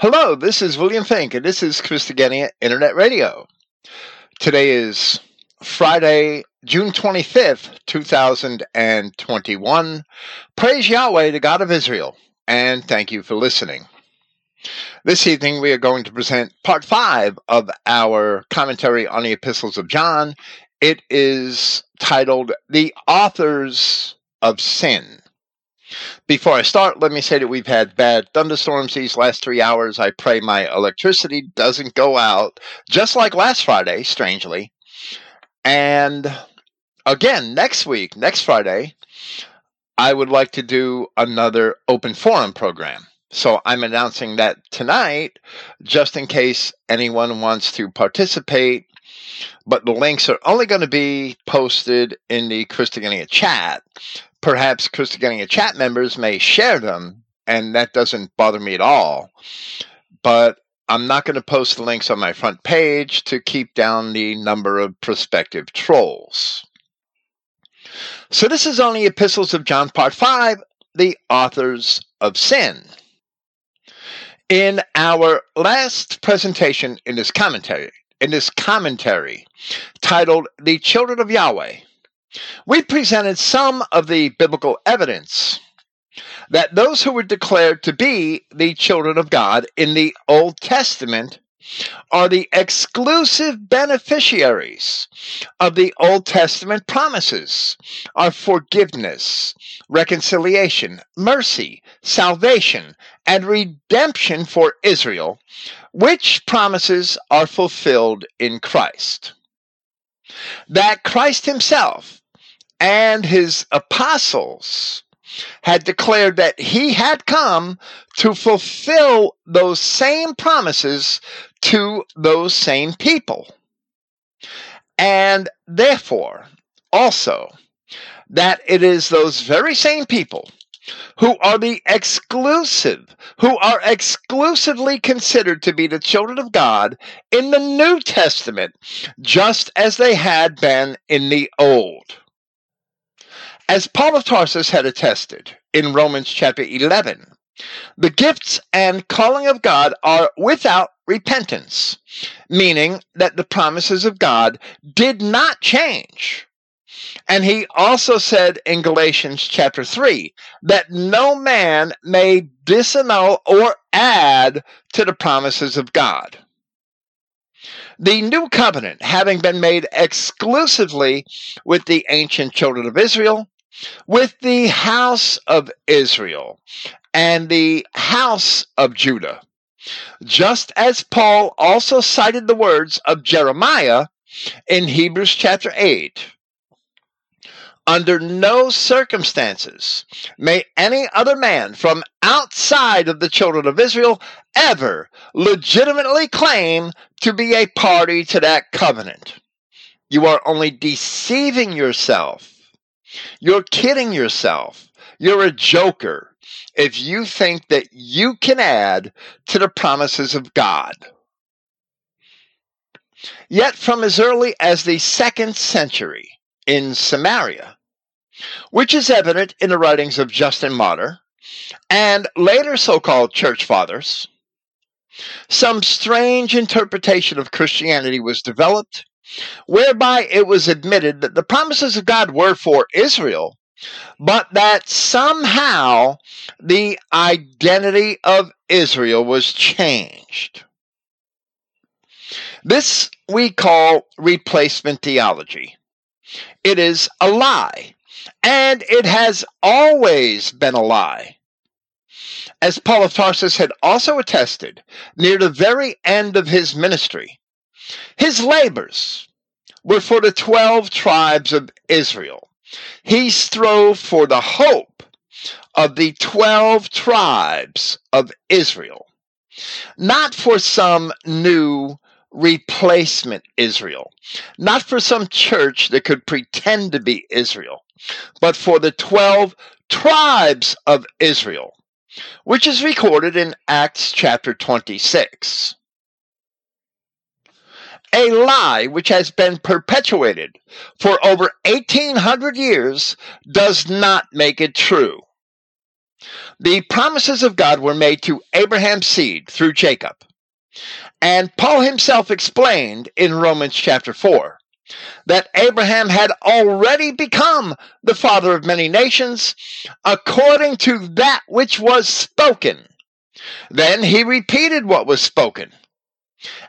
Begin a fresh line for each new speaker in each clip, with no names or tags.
Hello, this is William Finck, and this is Christogenea Internet Radio. Today is Friday, June 25th, 2021. Praise Yahweh, the God of Israel, and thank you for listening. This evening, we are going to present part five of our commentary on the epistles of John. It is titled The Authors of Sin. Before I start, let me say that we've had bad thunderstorms these last three hours. I pray my electricity doesn't go out, just like last Friday, strangely. And again, next week, next Friday, I would like to do another open forum program. So I'm announcing that tonight, just in case anyone wants to participate. But the links are only going to be posted in the Christogenea chat perhaps Christogenea chat members may share them, and that doesn't bother me at all. But I'm not going to post the links on my front page to keep down the number of prospective trolls. So this is only Epistles of John, Part 5, the authors of sin. In our last presentation in this commentary, in this commentary titled The Children of Yahweh, we presented some of the biblical evidence that those who were declared to be the children of God in the Old Testament are the exclusive beneficiaries of the Old Testament promises of forgiveness, reconciliation, mercy, salvation, and redemption for Israel, which promises are fulfilled in Christ. That Christ Himself and his apostles had declared that he had come to fulfill those same promises to those same people. And therefore, also, that it is those very same people who are the exclusive, who are exclusively considered to be the children of God in the New Testament, just as they had been in the Old. As Paul of Tarsus had attested in Romans chapter 11, the gifts and calling of God are without repentance, meaning that the promises of God did not change. And he also said in Galatians chapter 3 that no man may disannul or add to the promises of God. The new covenant, having been made exclusively with the ancient children of Israel, with the house of Israel and the house of Judah. Just as Paul also cited the words of Jeremiah in Hebrews chapter 8. Under no circumstances may any other man from outside of the children of Israel ever legitimately claim to be a party to that covenant. You are only deceiving yourself you're kidding yourself. You're a joker if you think that you can add to the promises of God. Yet, from as early as the second century in Samaria, which is evident in the writings of Justin Martyr and later so called church fathers, some strange interpretation of Christianity was developed whereby it was admitted that the promises of God were for Israel, but that somehow the identity of Israel was changed. This we call replacement theology. It is a lie, and it has always been a lie. As Paul of Tarsus had also attested near the very end of his ministry, his labors were for the 12 tribes of Israel. He strove for the hope of the 12 tribes of Israel, not for some new replacement Israel, not for some church that could pretend to be Israel, but for the 12 tribes of Israel, which is recorded in Acts chapter 26 a lie which has been perpetuated for over 1800 years does not make it true. the promises of God were made to Abraham's seed through Jacob. And Paul himself explained in Romans chapter 4 that Abraham had already become the father of many nations according to that which was spoken. Then he repeated what was spoken.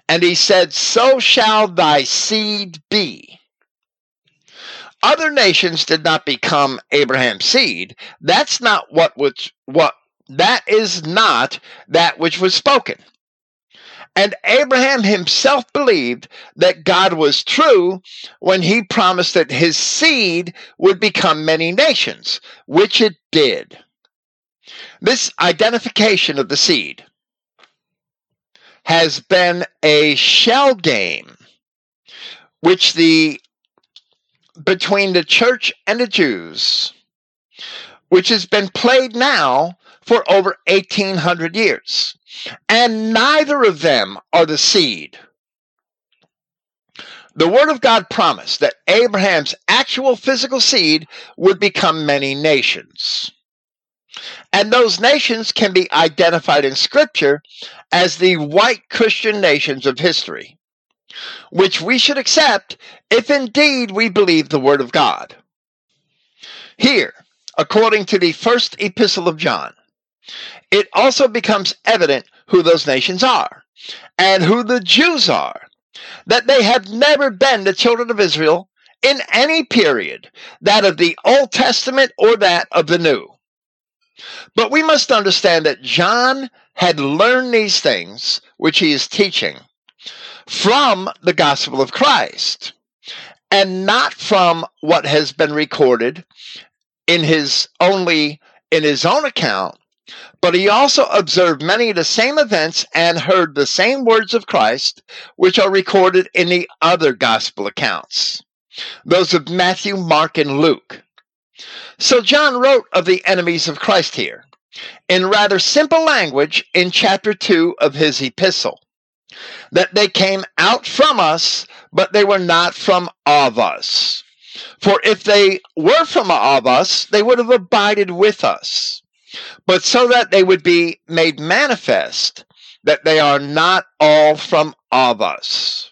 And he said, So shall thy seed be. Other nations did not become Abraham's seed. That's not what was what that is not that which was spoken. And Abraham himself believed that God was true when he promised that his seed would become many nations, which it did. This identification of the seed has been a shell game which the between the church and the Jews which has been played now for over 1800 years and neither of them are the seed. The Word of God promised that Abraham's actual physical seed would become many nations. And those nations can be identified in Scripture as the white Christian nations of history, which we should accept if indeed we believe the Word of God. Here, according to the first epistle of John, it also becomes evident who those nations are and who the Jews are, that they have never been the children of Israel in any period, that of the Old Testament or that of the New. But we must understand that John had learned these things, which he is teaching, from the gospel of Christ, and not from what has been recorded in his only in his own account but he also observed many of the same events and heard the same words of Christ, which are recorded in the other gospel accounts, those of Matthew, Mark, and Luke. So John wrote of the enemies of Christ here in rather simple language in chapter 2 of his epistle that they came out from us, but they were not from of us. For if they were from of us, they would have abided with us but so that they would be made manifest that they are not all from of us.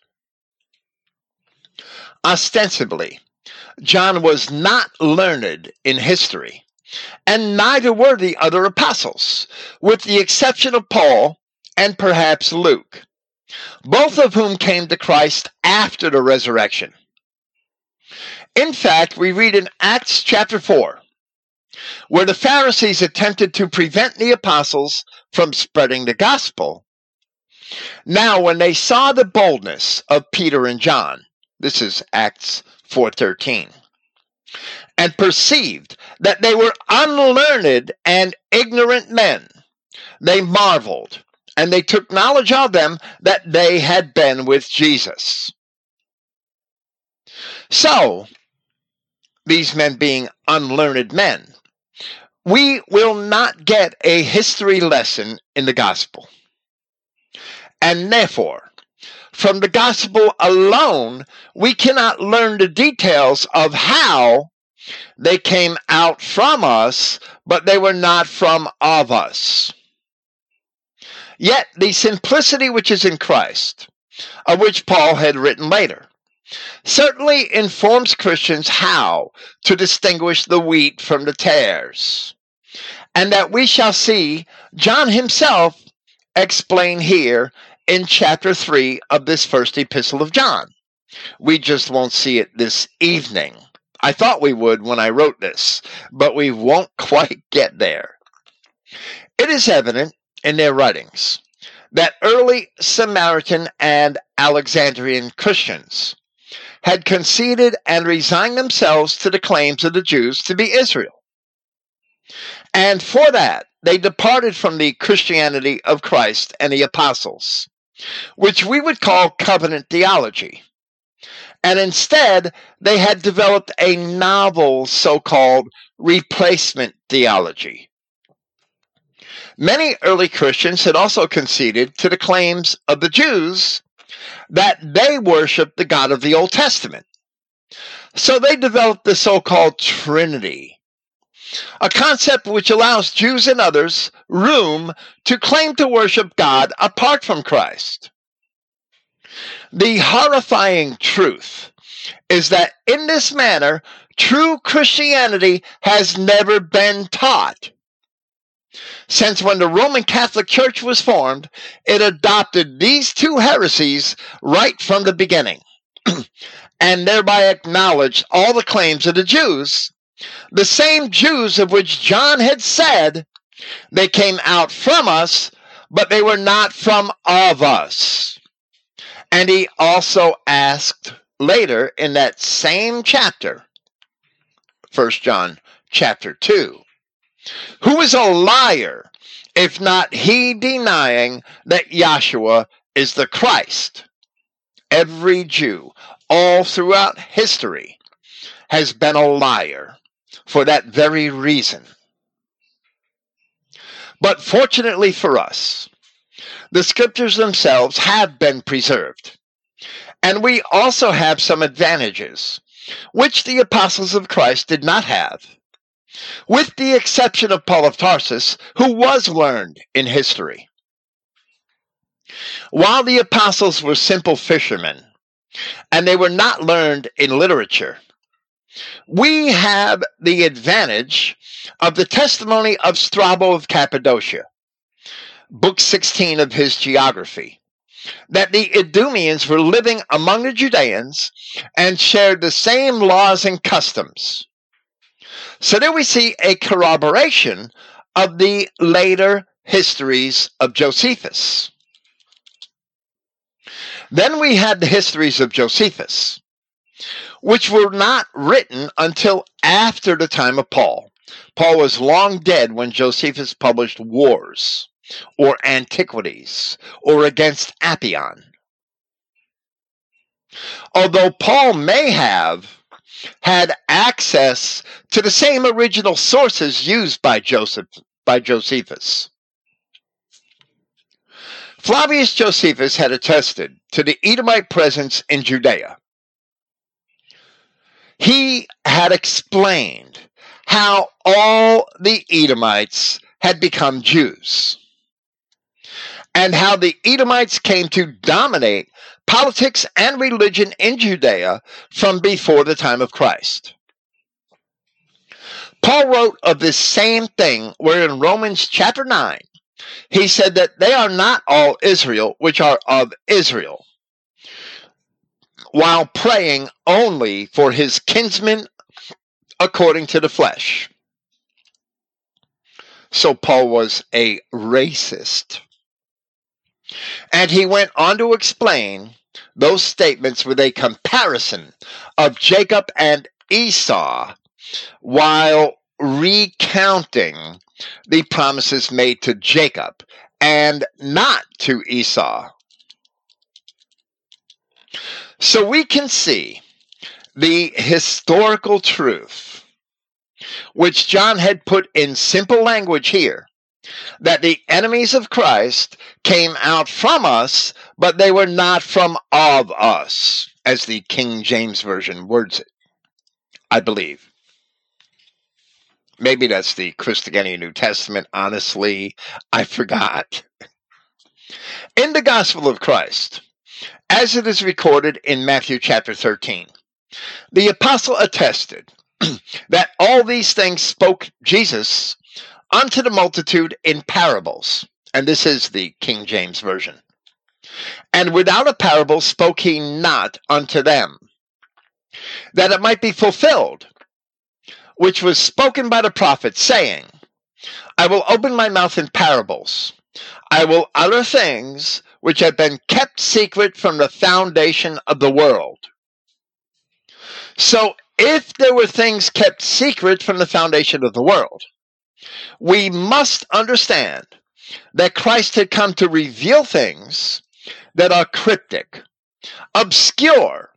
Ostensibly, John was not learned in history, and neither were the other apostles, with the exception of Paul and perhaps Luke, both of whom came to Christ after the resurrection. In fact, we read in Acts chapter 4 where the Pharisees attempted to prevent the apostles from spreading the gospel. Now, when they saw the boldness of Peter and John, this is Acts 4:13, and perceived that they were unlearned and ignorant men, they marveled, and they took knowledge of them that they had been with Jesus. So, these men being unlearned men, we will not get a history lesson in the gospel. And therefore, from the gospel alone, we cannot learn the details of how they came out from us, but they were not from of us. Yet the simplicity which is in Christ, of which Paul had written later, certainly informs Christians how to distinguish the wheat from the tares. And that we shall see John himself explain here in chapter 3 of this first epistle of John. We just won't see it this evening. I thought we would when I wrote this, but we won't quite get there. It is evident in their writings that early Samaritan and Alexandrian Christians had conceded and resigned themselves to the claims of the Jews to be Israel. And for that, they departed from the Christianity of Christ and the apostles, which we would call covenant theology. And instead, they had developed a novel so called replacement theology. Many early Christians had also conceded to the claims of the Jews that they worshiped the God of the Old Testament. So they developed the so called Trinity, a concept which allows Jews and others room to claim to worship God apart from Christ. The horrifying truth is that in this manner, true Christianity has never been taught. Since when the Roman Catholic Church was formed, it adopted these two heresies right from the beginning, and thereby acknowledged all the claims of the Jews, the same Jews of which John had said, they came out from us, but they were not from of us. And he also asked later in that same chapter, 1 John chapter 2, who is a liar if not he denying that Yahshua is the Christ? Every Jew, all throughout history, has been a liar for that very reason. But fortunately for us, the scriptures themselves have been preserved. And we also have some advantages, which the apostles of Christ did not have, with the exception of Paul of Tarsus, who was learned in history. While the apostles were simple fishermen, and they were not learned in literature, we have the advantage of the testimony of Strabo of Cappadocia, book 16 of his geography, that the Idumeans were living among the Judeans and shared the same laws and customs. So there we see a corroboration of the later histories of Josephus. Then we had the histories of Josephus, which were not written until after the time of Paul. Paul was long dead when Josephus published Wars or Antiquities or Against Apion. Although Paul may have had access to the same original sources used by Joseph by Josephus. Flavius Josephus had attested to the Edomite presence in Judea. He had explained how all the Edomites had become Jews and how the Edomites came to dominate politics and religion in Judea from before the time of Christ. Paul wrote of this same thing where in Romans chapter 9 he said that they are not all Israel which are of Israel, while praying only for his kinsmen according to the flesh. So Paul was a racist. And he went on to explain those statements with a comparison of Jacob and Esau while recounting the promises made to Jacob and not to Esau. So we can see the historical truth, which John had put in simple language here, that the enemies of Christ came out from us, but they were not from of us, as the King James Version words it, I believe. Maybe that's the Christogenea New Testament. Honestly, I forgot. In the Gospel of Christ, as it is recorded in Matthew chapter 13, the apostle attested that all these things spoke Jesus unto the multitude in parables. And this is the King James Version. And without a parable spoke he not unto them, that it might be fulfilled, which was spoken by the prophet, saying, I will open my mouth in parables. I will utter things which have been kept secret from the foundation of the world. So, if there were things kept secret from the foundation of the world, we must understand that Christ had come to reveal things that are cryptic, obscure,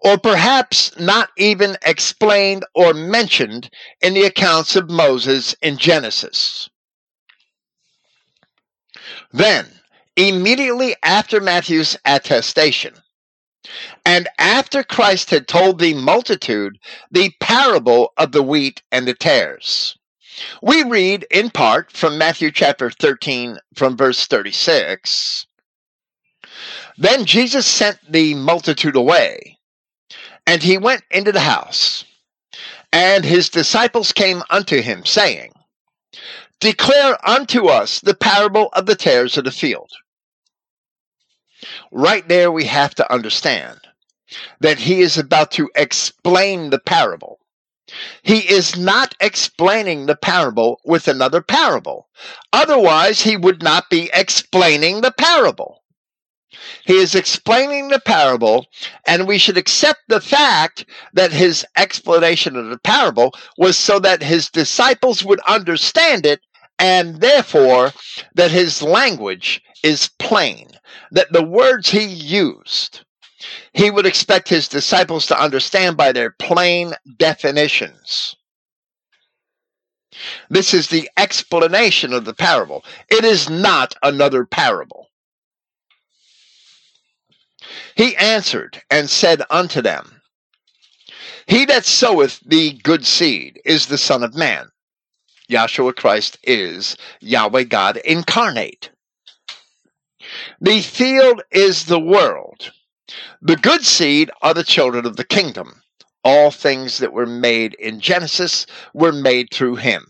or perhaps not even explained or mentioned in the accounts of Moses in Genesis. Then, immediately after Matthew's attestation, and after Christ had told the multitude the parable of the wheat and the tares, We read in part from Matthew chapter 13, from verse 36. Then Jesus sent the multitude away, and he went into the house. And his disciples came unto him, saying, Declare unto us the parable of the tares of the field. Right there, we have to understand that he is about to explain the parable. He is not explaining the parable with another parable. Otherwise, he would not be explaining the parable. He is explaining the parable, and we should accept the fact that his explanation of the parable was so that his disciples would understand it, and therefore that his language is plain, that the words he used he would expect his disciples to understand by their plain definitions. This is the explanation of the parable. It is not another parable. He answered and said unto them, He that soweth the good seed is the Son of Man. Yahshua Christ is Yahweh God incarnate. The field is the world. The good seed are the children of the kingdom. All things that were made in Genesis were made through him.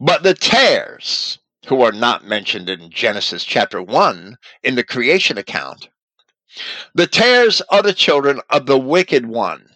But the tares, who are not mentioned in Genesis chapter 1 in the creation account, the tares are the children of the wicked one.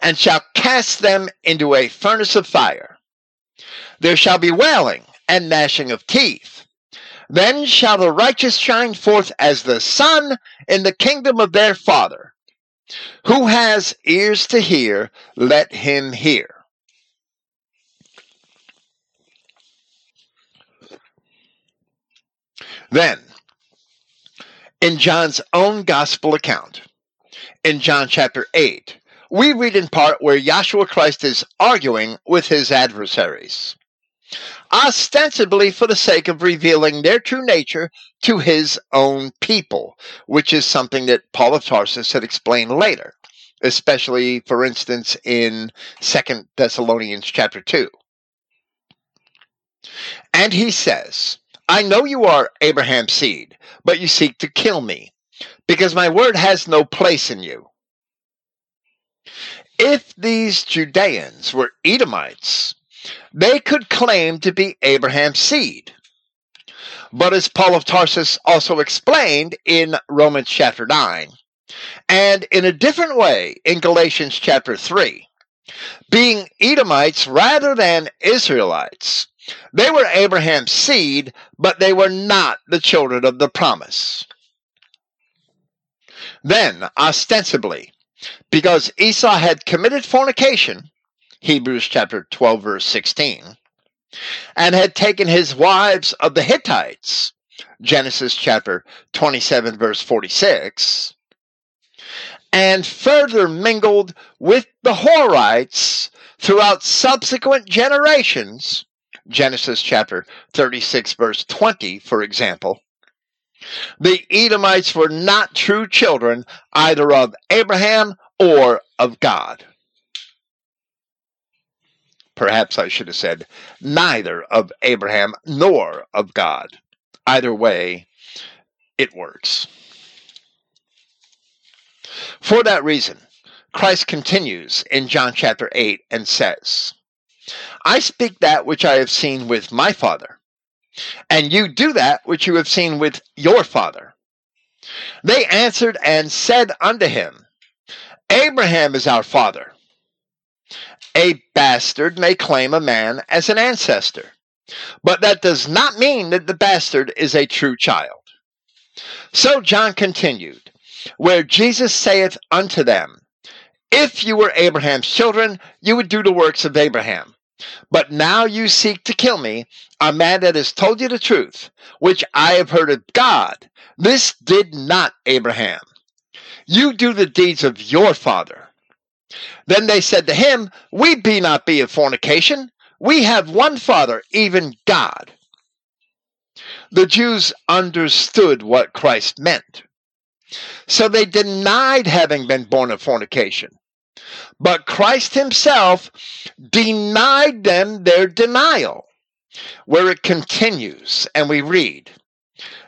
and shall cast them into a furnace of fire. There shall be wailing and gnashing of teeth. Then shall the righteous shine forth as the sun in the kingdom of their Father. Who has ears to hear, let him hear. Then, in John's own gospel account, in John chapter 8, we read in part where Yahshua Christ is arguing with his adversaries ostensibly for the sake of revealing their true nature to his own people, which is something that Paul of Tarsus had explained later, especially, for instance, in Second Thessalonians chapter 2. And he says, I know you are Abraham's seed, but you seek to kill me, because my word has no place in you. If these Judeans were Edomites, they could claim to be Abraham's seed. But as Paul of Tarsus also explained in Romans chapter 9, and in a different way in Galatians chapter 3, being Edomites rather than Israelites, they were Abraham's seed, but they were not the children of the promise. Then, ostensibly, because Esau had committed fornication, Hebrews chapter 12, verse 16, and had taken his wives of the Hittites, Genesis chapter 27, verse 46, and further mingled with the Horites throughout subsequent generations, Genesis chapter 36, verse 20, for example. The Edomites were not true children either of Abraham or of God. Perhaps I should have said neither of Abraham nor of God. Either way, it works. For that reason, Christ continues in John chapter 8 and says, I speak that which I have seen with my Father, and you do that which you have seen with your Father. They answered and said unto him, Abraham is our Father. A bastard may claim a man as an ancestor, but that does not mean that the bastard is a true child. So John continued, where Jesus saith unto them, If you were Abraham's children, you would do the works of Abraham. But now you seek to kill me, a man that has told you the truth, which I have heard of God. This did not Abraham. You do the deeds of your father. Then they said to him, We be not be of fornication. We have one Father, even God. The Jews understood what Christ meant. So they denied having been born of fornication. But Christ himself denied them their denial, where it continues, and we read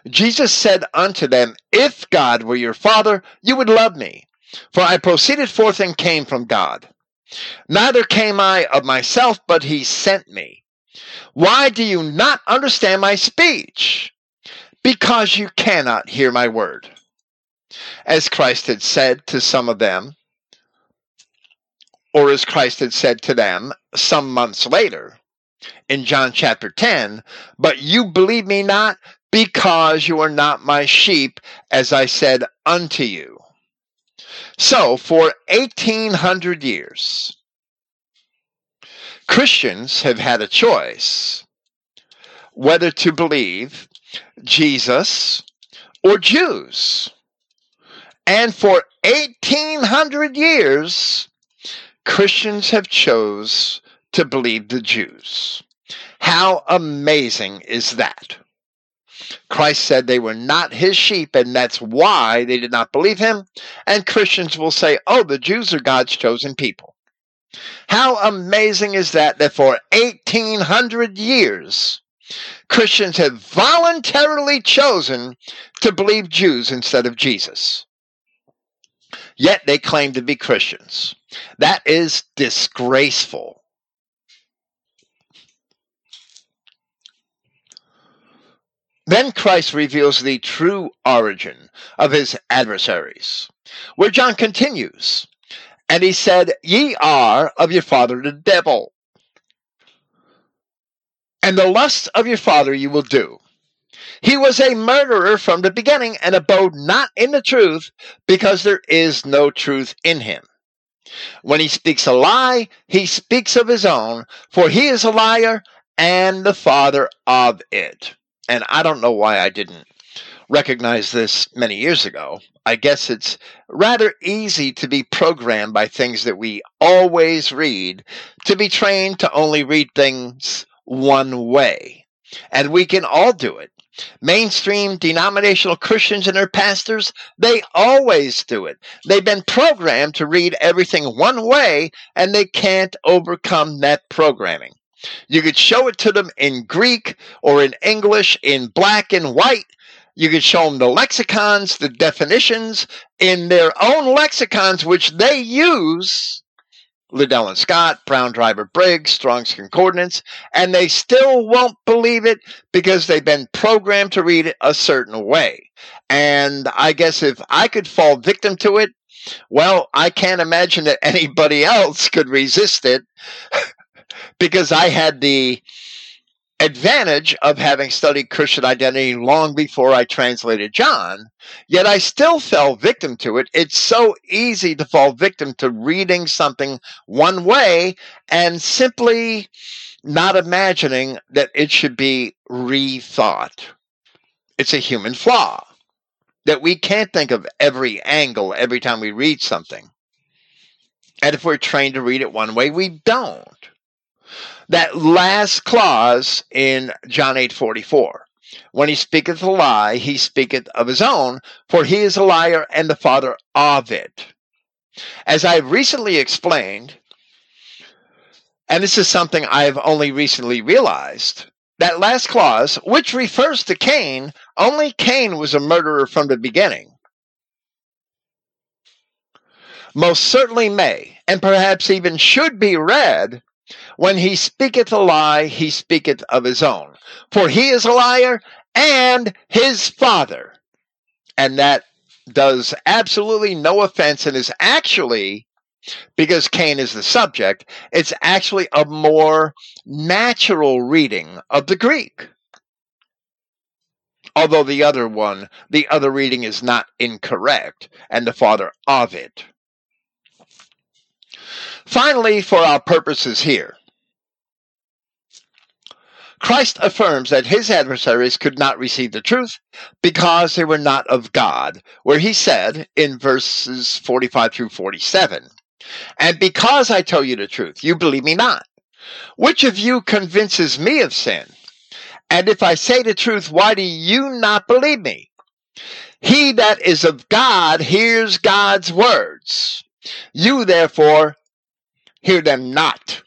Jesus said unto them, If God were your Father, you would love me, for I proceeded forth and came from God. Neither came I of myself, but he sent me. Why do you not understand my speech? Because you cannot hear my word. As Christ had said to some of them, or as Christ had said to them some months later in John chapter 10, but you believe me not because you are not my sheep, as I said unto you. So, for 1800 years, Christians have had a choice whether to believe Jesus or Jews. And for 1800 years, Christians have chose to believe the Jews. How amazing is that? Christ said they were not his sheep, and that's why they did not believe him. And Christians will say, oh, the Jews are God's chosen people. How amazing is that, that for 1800 years, Christians have voluntarily chosen to believe Jews instead of Jesus. Yet they claim to be Christians. That is disgraceful. Then Christ reveals the true origin of his adversaries, where John continues, and he said, Ye are of your father the devil, and the lusts of your father you will do. He was a murderer from the beginning and abode not in the truth because there is no truth in him. When he speaks a lie, he speaks of his own, for he is a liar and the father of it and I don't know why I didn't recognize this many years ago. I guess it's rather easy to be programmed by things that we always read, to be trained to only read things one way. And we can all do it. Mainstream denominational Christians and their pastors, they always do it. They've been programmed to read everything one way, and they can't overcome that programming. You could show it to them in Greek or in English, in black and white. You could show them the lexicons, the definitions in their own lexicons, which they use. Liddell and Scott, Brown Driver Briggs, Strong's Concordance, and they still won't believe it because they've been programmed to read it a certain way. And I guess if I could fall victim to it, well, I can't imagine that anybody else could resist it because I had the advantage of having studied Christian identity long before I translated John, yet I still fell victim to it. It's so easy to fall victim to reading something one way and simply not imagining that it should be rethought. It's a human flaw that we can't think of every angle every time we read something. And if we're trained to read it one way, we don't that last clause in John 8 44. When he speaketh a lie, he speaketh of his own, for he is a liar and the father of it. As I have recently explained, and this is something I have only recently realized, that last clause, which refers to Cain, only Cain was a murderer from the beginning. Most certainly may, and perhaps even should be read when he speaketh a lie, he speaketh of his own. For he is a liar and his father. And that does absolutely no offense and is actually, because Cain is the subject, it's actually a more natural reading of the Greek. Although the other one, the other reading is not incorrect, and the father of it. Finally, for our purposes here, Christ affirms that his adversaries could not receive the truth because they were not of God, where he said in verses 45 through 47, And because I tell you the truth, you believe me not. Which of you convinces me of sin? And if I say the truth, why do you not believe me? He that is of God hears God's words. You therefore hear them not,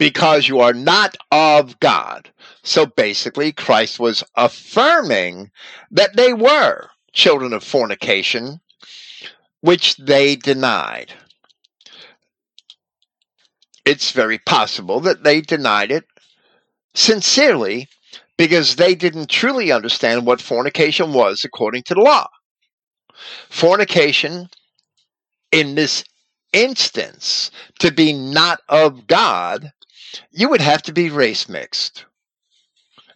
because you are not of God. So basically, Christ was affirming that they were children of fornication, which they denied. It's very possible that they denied it sincerely because they didn't truly understand what fornication was according to the law. Fornication, in this instance, to be not of God, you would have to be race mixed.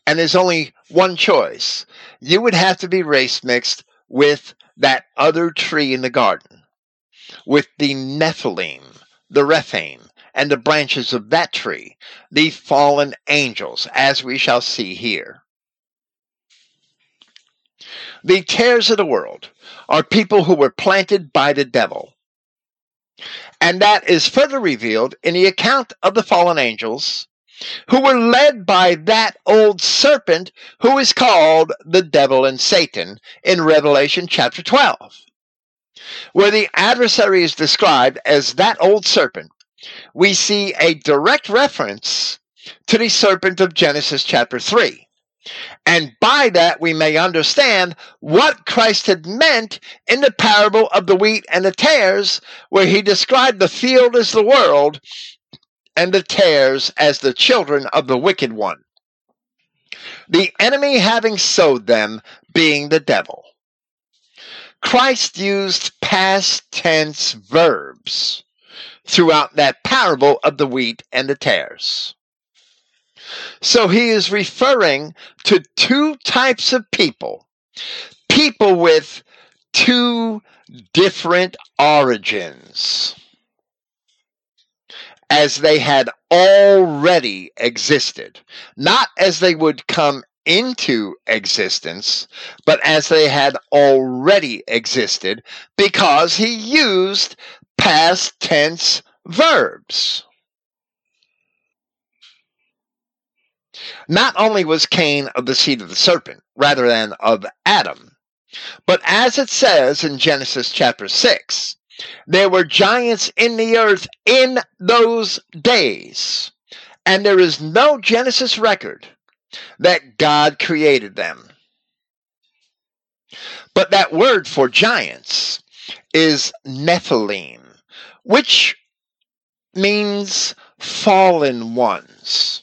And there's only one choice. You would have to be race mixed with that other tree in the garden, with the Nephilim, the Rephaim, and the branches of that tree, the fallen angels, as we shall see here. The tares of the world are people who were planted by the devil. And that is further revealed in the account of the fallen angels who were led by that old serpent who is called the devil and Satan in Revelation chapter 12, where the adversary is described as that old serpent we see a direct reference to the serpent of Genesis chapter 3. And by that, we may understand what Christ had meant in the parable of the wheat and the tares, where he described the field as the world and the tares as the children of the wicked one. The enemy having sowed them being the devil. Christ used past tense verbs throughout that parable of the wheat and the tares. So he is referring to two types of people. People with two different origins, as they had already existed, not as they would come into existence, but as they had already existed, because he used past tense verbs. Not only was Cain of the seed of the serpent rather than of Adam, but as it says in Genesis chapter 6, there were giants in the earth in those days, and there is no Genesis record that God created them. But that word for giants is Nephilim which means fallen ones.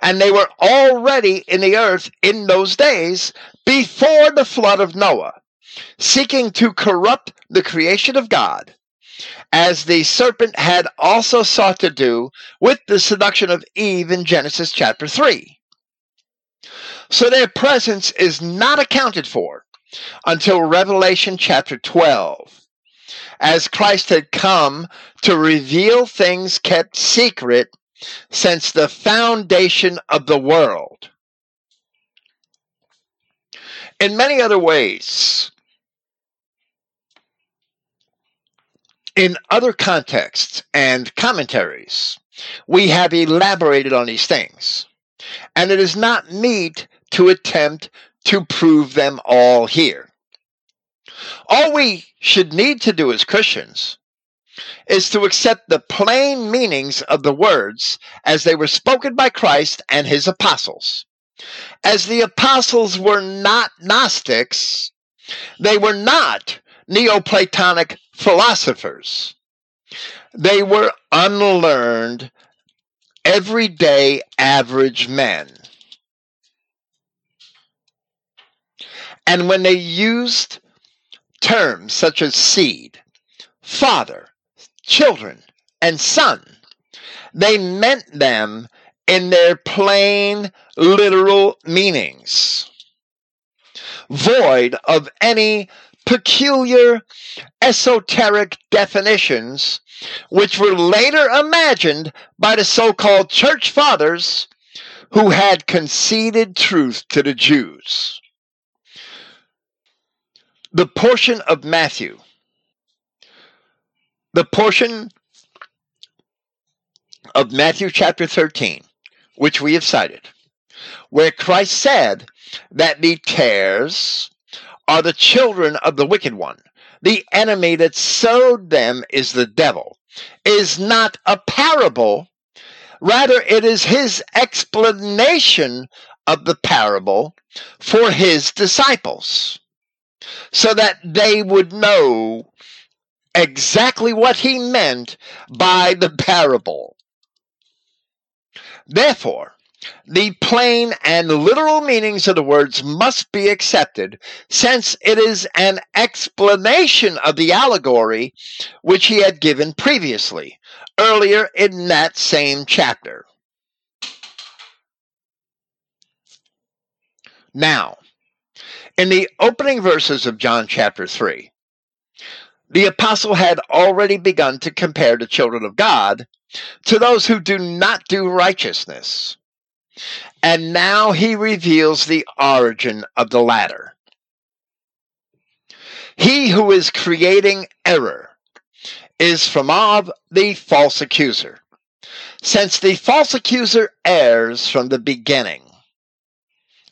And they were already in the earth in those days before the flood of Noah, seeking to corrupt the creation of God, as the serpent had also sought to do with the seduction of Eve in Genesis chapter 3. So their presence is not accounted for until Revelation chapter 12 as Christ had come to reveal things kept secret since the foundation of the world. In many other ways, in other contexts and commentaries, we have elaborated on these things. And it is not meet to attempt to prove them all here. All we should need to do as Christians is to accept the plain meanings of the words as they were spoken by Christ and his apostles. As the apostles were not Gnostics, they were not Neoplatonic philosophers. They were unlearned, everyday average men. And when they used terms such as seed, father, children, and son. They meant them in their plain literal meanings, void of any peculiar esoteric definitions which were later imagined by the so called church fathers who had conceded truth to the Jews. The portion of Matthew, the portion of Matthew chapter 13, which we have cited, where Christ said that the tares are the children of the wicked one. The enemy that sowed them is the devil, is not a parable. Rather, it is his explanation of the parable for his disciples so that they would know exactly what he meant by the parable. Therefore, the plain and literal meanings of the words must be accepted, since it is an explanation of the allegory which he had given previously, earlier in that same chapter. Now, in the opening verses of John chapter 3, the apostle had already begun to compare the children of God to those who do not do righteousness. And now he reveals the origin of the latter. He who is creating error is from of the false accuser, since the false accuser errs from the beginning.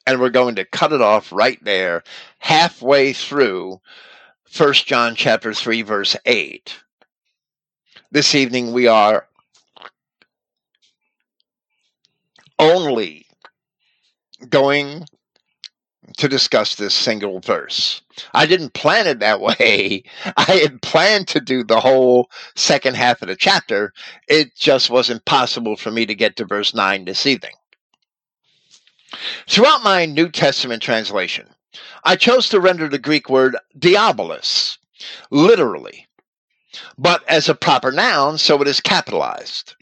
And we're going to cut it off right there, halfway through 1 John chapter 3 verse 8. This evening we are only going to discuss this single verse. I didn't plan it that way. I had planned to do the whole second half of the chapter. It just wasn't possible for me to get to verse 9 this evening. Throughout my New Testament translation, I chose to render the Greek word diabolos literally, but as a proper noun, so it is capitalized,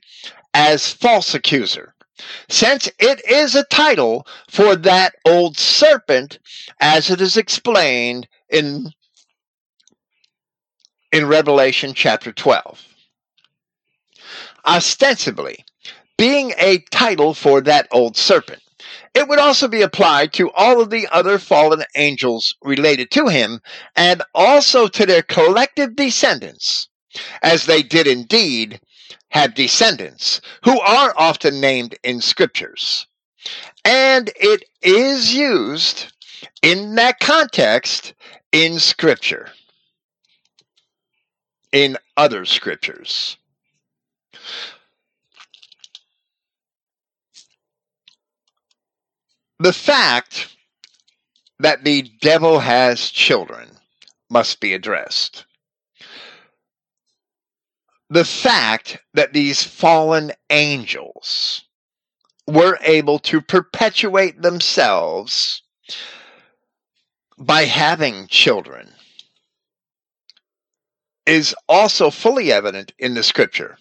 as false accuser since it is a title for that old serpent as it is explained in in Revelation chapter 12. Ostensibly, being a title for that old serpent, it would also be applied to all of the other fallen angels related to him and also to their collective descendants, as they did indeed have descendants who are often named in scriptures. And it is used in that context in scripture, in other scriptures. The fact that the devil has children must be addressed the fact that these fallen angels were able to perpetuate themselves by having children is also fully evident in the scripture.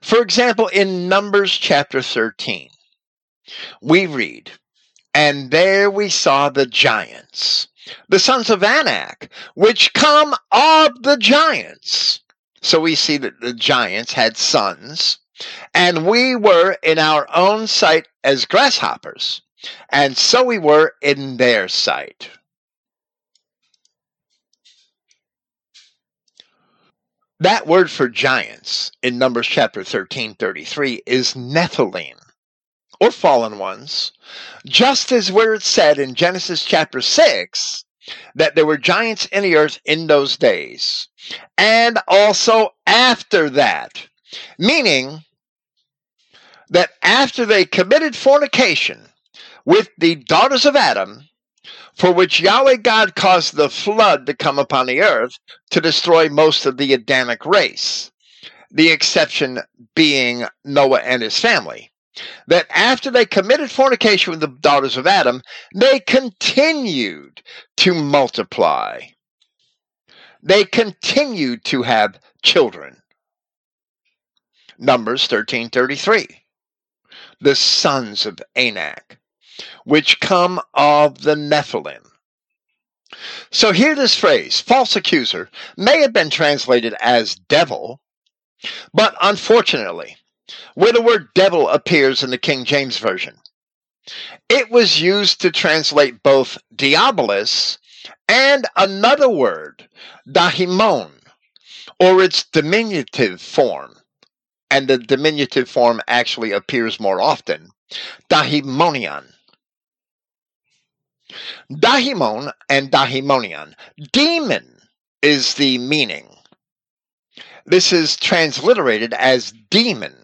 For example, in Numbers chapter 13, we read, And there we saw the giants, the sons of Anak, which come of the giants so we see that the giants had sons, and we were in our own sight as grasshoppers, and so we were in their sight. That word for giants in Numbers chapter 13 33 is Nephilim, or fallen ones, just as where it said in Genesis chapter 6 that there were giants in the earth in those days, and also after that. Meaning that after they committed fornication with the daughters of Adam, for which Yahweh God caused the flood to come upon the earth to destroy most of the Adamic race, the exception being Noah and his family that after they committed fornication with the daughters of Adam, they continued to multiply. They continued to have children. Numbers 13:33. The sons of Anak, which come of the Nephilim. So here this phrase, false accuser, may have been translated as devil, but unfortunately, where the word devil appears in the King James Version. it was used to translate both diabolus and another word, daimon, or its diminutive form. And the diminutive form actually appears more often, daimonion. Daimon and daimonion. Demon is the meaning. This is transliterated as demon.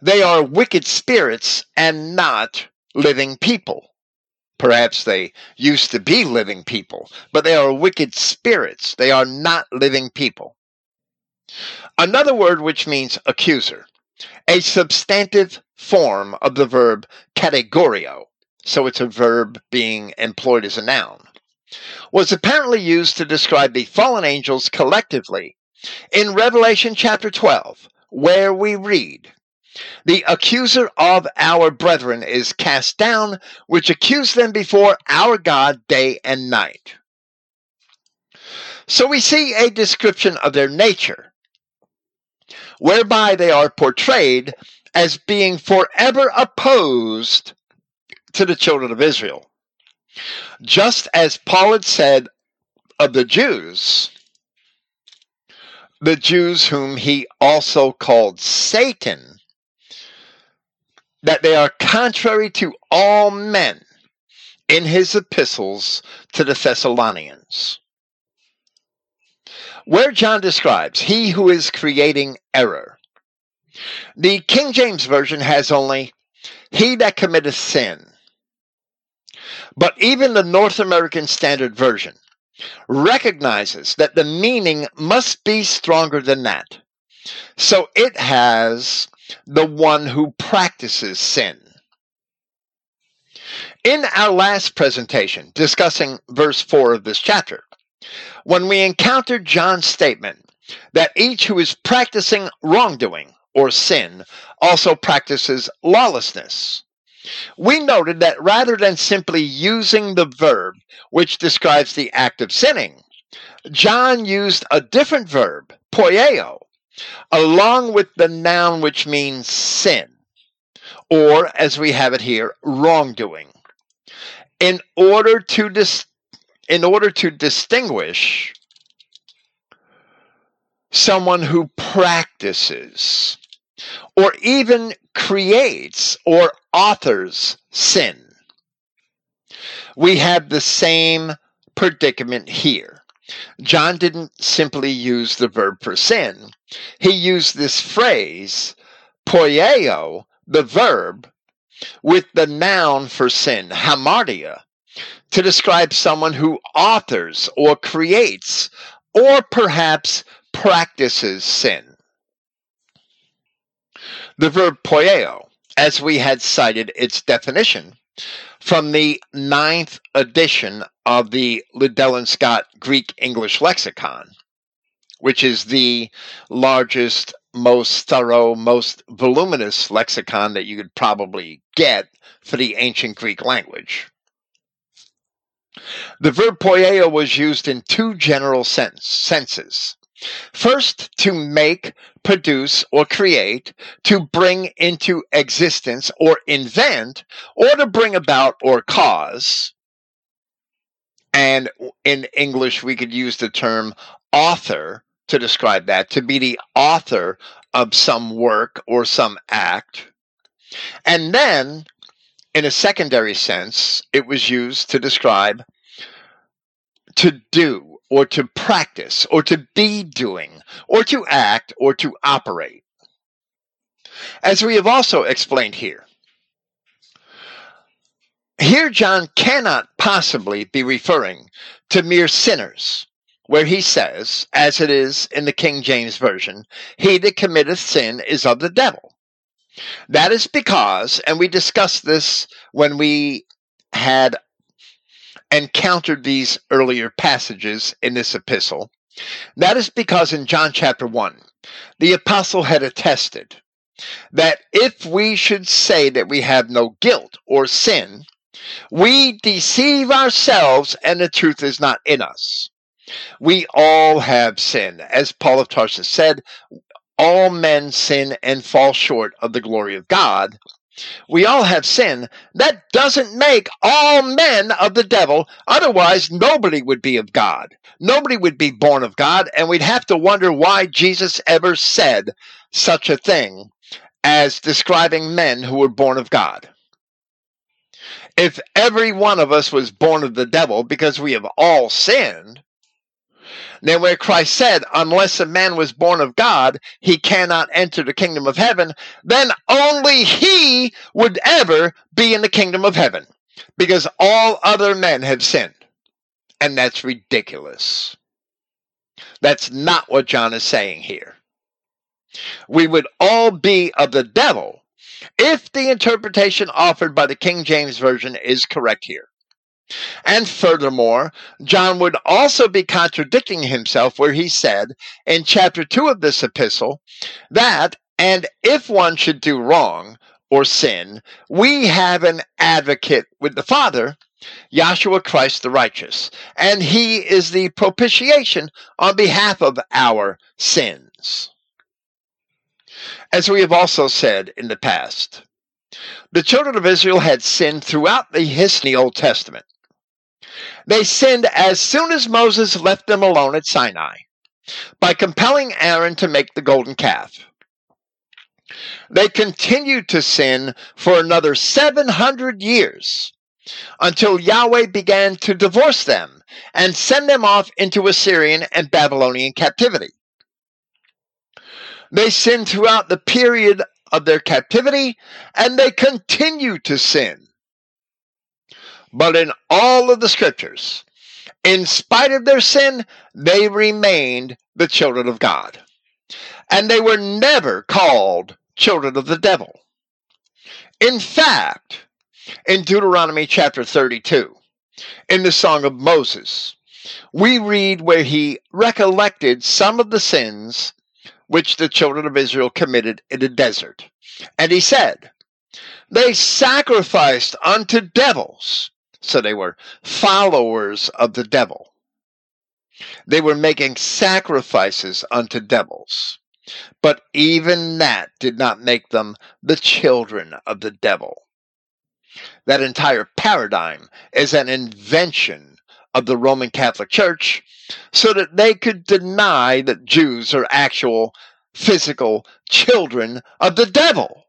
They are wicked spirits and not living people. Perhaps they used to be living people, but they are wicked spirits. They are not living people. Another word which means accuser, a substantive form of the verb categorio, so it's a verb being employed as a noun, was apparently used to describe the fallen angels collectively in Revelation chapter 12, where we read, the accuser of our brethren is cast down, which accused them before our God day and night. So we see a description of their nature, whereby they are portrayed as being forever opposed to the children of Israel. Just as Paul had said of the Jews, the Jews whom he also called Satan, that they are contrary to all men in his epistles to the Thessalonians, where John describes he who is creating error. The King James Version has only he that committeth sin. But even the North American Standard Version recognizes that the meaning must be stronger than that. So it has the one who practices sin. In our last presentation, discussing verse 4 of this chapter, when we encountered John's statement that each who is practicing wrongdoing or sin also practices lawlessness, we noted that rather than simply using the verb which describes the act of sinning, John used a different verb, poieo, along with the noun which means sin, or as we have it here, wrongdoing, in order to dis- in order to distinguish someone who practices or even creates or authors sin. We have the same predicament here. John didn't simply use the verb for sin. He used this phrase, poieo, the verb, with the noun for sin, hamartia, to describe someone who authors or creates or perhaps practices sin. The verb poieo, as we had cited its definition from the ninth edition of the Liddell and Scott Greek English Lexicon, which is the largest, most thorough, most voluminous lexicon that you could probably get for the ancient Greek language. The verb poieo was used in two general sense, senses. First, to make, produce, or create, to bring into existence or invent, or to bring about or cause. And in English, we could use the term author to describe that, to be the author of some work or some act. And then, in a secondary sense, it was used to describe to do or to practice or to be doing or to act or to operate. As we have also explained here, here John cannot possibly be referring to mere sinners, where he says, as it is in the King James Version, he that committeth sin is of the devil. That is because, and we discussed this when we had encountered these earlier passages in this epistle. That is because in John chapter 1, the apostle had attested that if we should say that we have no guilt or sin, we deceive ourselves and the truth is not in us. We all have sin. As Paul of Tarsus said, all men sin and fall short of the glory of God, we all have sin, that doesn't make all men of the devil. Otherwise, nobody would be of God. Nobody would be born of God, and we'd have to wonder why Jesus ever said such a thing as describing men who were born of God. If every one of us was born of the devil because we have all sinned, then where Christ said, unless a man was born of God, he cannot enter the kingdom of heaven, then only he would ever be in the kingdom of heaven because all other men have sinned. And that's ridiculous. That's not what John is saying here. We would all be of the devil if the interpretation offered by the King James Version is correct here. And furthermore, John would also be contradicting himself where he said in chapter 2 of this epistle that, and if one should do wrong or sin, we have an advocate with the Father, Yahshua Christ the righteous, and he is the propitiation on behalf of our sins. As we have also said in the past, the children of Israel had sinned throughout the history of the Old Testament. They sinned as soon as Moses left them alone at Sinai by compelling Aaron to make the golden calf. They continued to sin for another 700 years until Yahweh began to divorce them and send them off into Assyrian and Babylonian captivity. They sinned throughout the period of their captivity and they continue to sin but in all of the scriptures, in spite of their sin, they remained the children of God. And they were never called children of the devil. In fact, in Deuteronomy chapter 32, in the Song of Moses, we read where he recollected some of the sins which the children of Israel committed in the desert. And he said, They sacrificed unto devils so they were followers of the devil. They were making sacrifices unto devils. But even that did not make them the children of the devil. That entire paradigm is an invention of the Roman Catholic Church so that they could deny that Jews are actual physical children of the devil.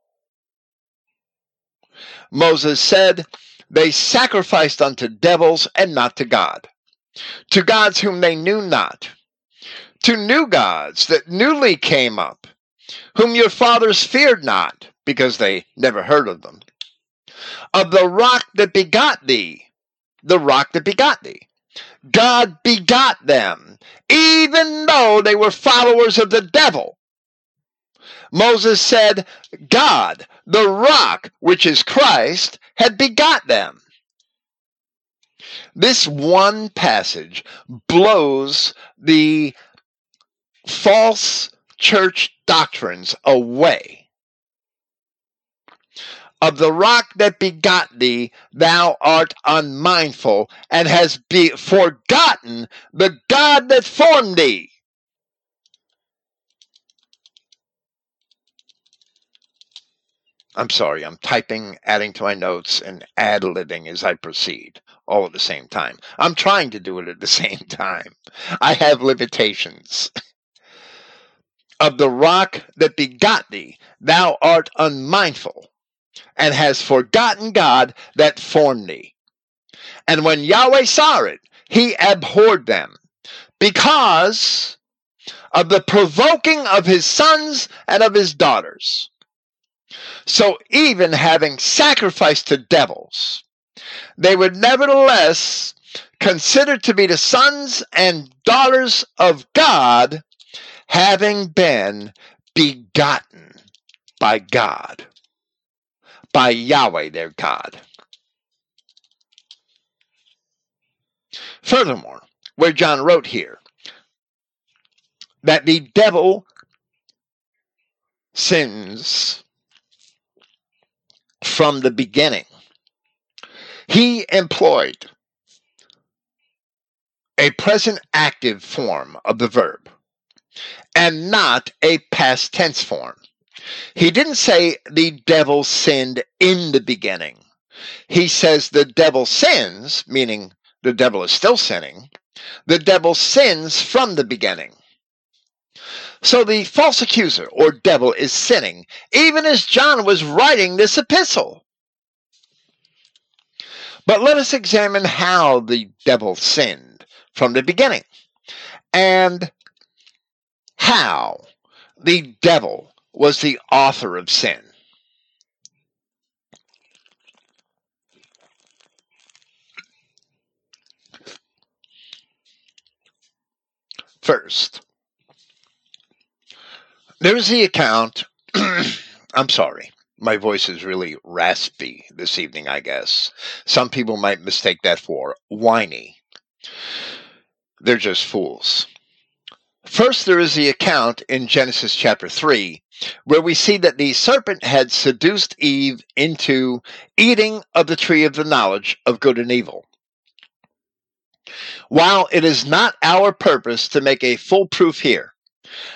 Moses said, they sacrificed unto devils and not to God, to gods whom they knew not, to new gods that newly came up, whom your fathers feared not, because they never heard of them. Of the rock that begot thee, the rock that begot thee. God begot them, even though they were followers of the devil. Moses said, God, the rock, which is Christ, had begot them. This one passage blows the false church doctrines away. Of the rock that begot thee, thou art unmindful, and hast be forgotten the God that formed thee. I'm sorry, I'm typing, adding to my notes, and ad libbing as I proceed, all at the same time. I'm trying to do it at the same time. I have limitations. of the rock that begot thee, thou art unmindful, and has forgotten God that formed thee. And when Yahweh saw it, he abhorred them, because of the provoking of his sons and of his daughters so even having sacrificed to devils, they would nevertheless consider to be the sons and daughters of God, having been begotten by God, by Yahweh their God. Furthermore, where John wrote here, that the devil sins from the beginning. He employed a present active form of the verb and not a past tense form. He didn't say the devil sinned in the beginning. He says the devil sins, meaning the devil is still sinning. The devil sins from the beginning. So the false accuser or devil is sinning, even as John was writing this epistle. But let us examine how the devil sinned from the beginning and how the devil was the author of sin. First, there's the account. I'm sorry. My voice is really raspy this evening, I guess. Some people might mistake that for whiny. They're just fools. First, there is the account in Genesis chapter 3 where we see that the serpent had seduced Eve into eating of the tree of the knowledge of good and evil. While it is not our purpose to make a full proof here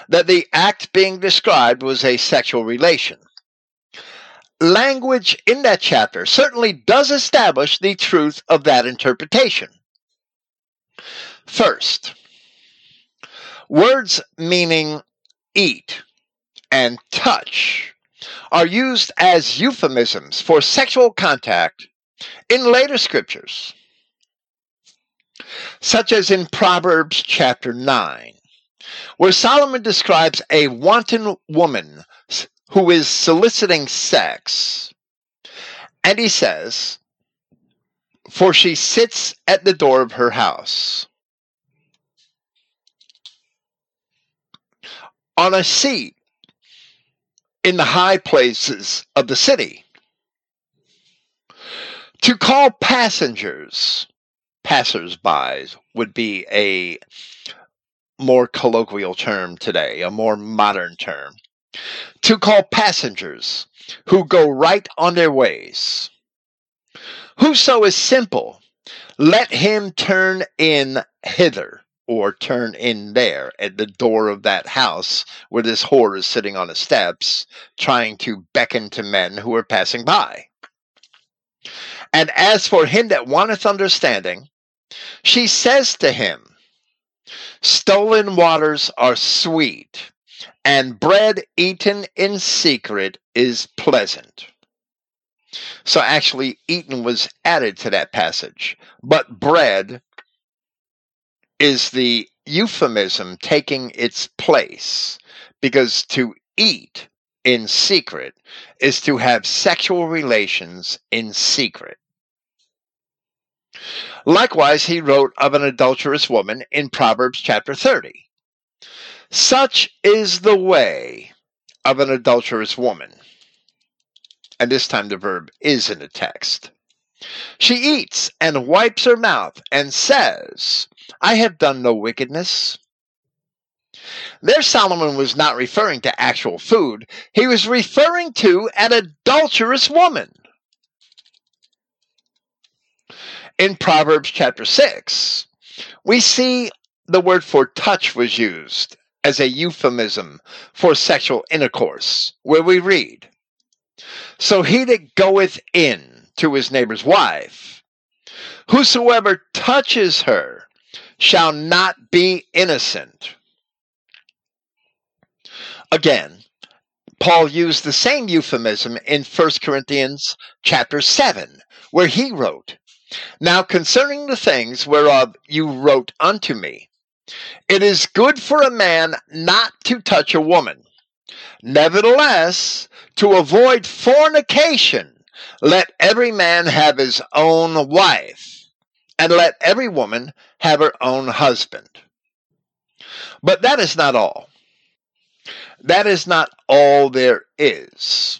that the act being described was a sexual relation, language in that chapter certainly does establish the truth of that interpretation. First, words meaning eat and touch are used as euphemisms for sexual contact in later scriptures, such as in Proverbs chapter 9, where Solomon describes a wanton woman who is soliciting sex. And he says, For she sits at the door of her house. On a seat in the high places of the city. To call passengers, passers-by would be a more colloquial term today, a more modern term to call passengers who go right on their ways. Whoso is simple, let him turn in hither or turn in there at the door of that house where this whore is sitting on the steps trying to beckon to men who are passing by. And as for him that wanteth understanding, she says to him, Stolen waters are sweet, and bread eaten in secret is pleasant. So actually, eaten was added to that passage, but bread is the euphemism taking its place because to eat in secret is to have sexual relations in secret. Likewise, he wrote of an adulterous woman in Proverbs chapter 30. Such is the way of an adulterous woman. And this time the verb is in the text. She eats and wipes her mouth and says, I have done no wickedness. There, Solomon was not referring to actual food, he was referring to an adulterous woman. In Proverbs chapter 6, we see the word for touch was used as a euphemism for sexual intercourse, where we read, So he that goeth in to his neighbor's wife, whosoever touches her shall not be innocent. Again, Paul used the same euphemism in 1 Corinthians chapter 7, where he wrote, Now concerning the things whereof you wrote unto me, it is good for a man not to touch a woman. Nevertheless, to avoid fornication, let every man have his own wife, and let every woman have her own husband. But that is not all. That is not all there is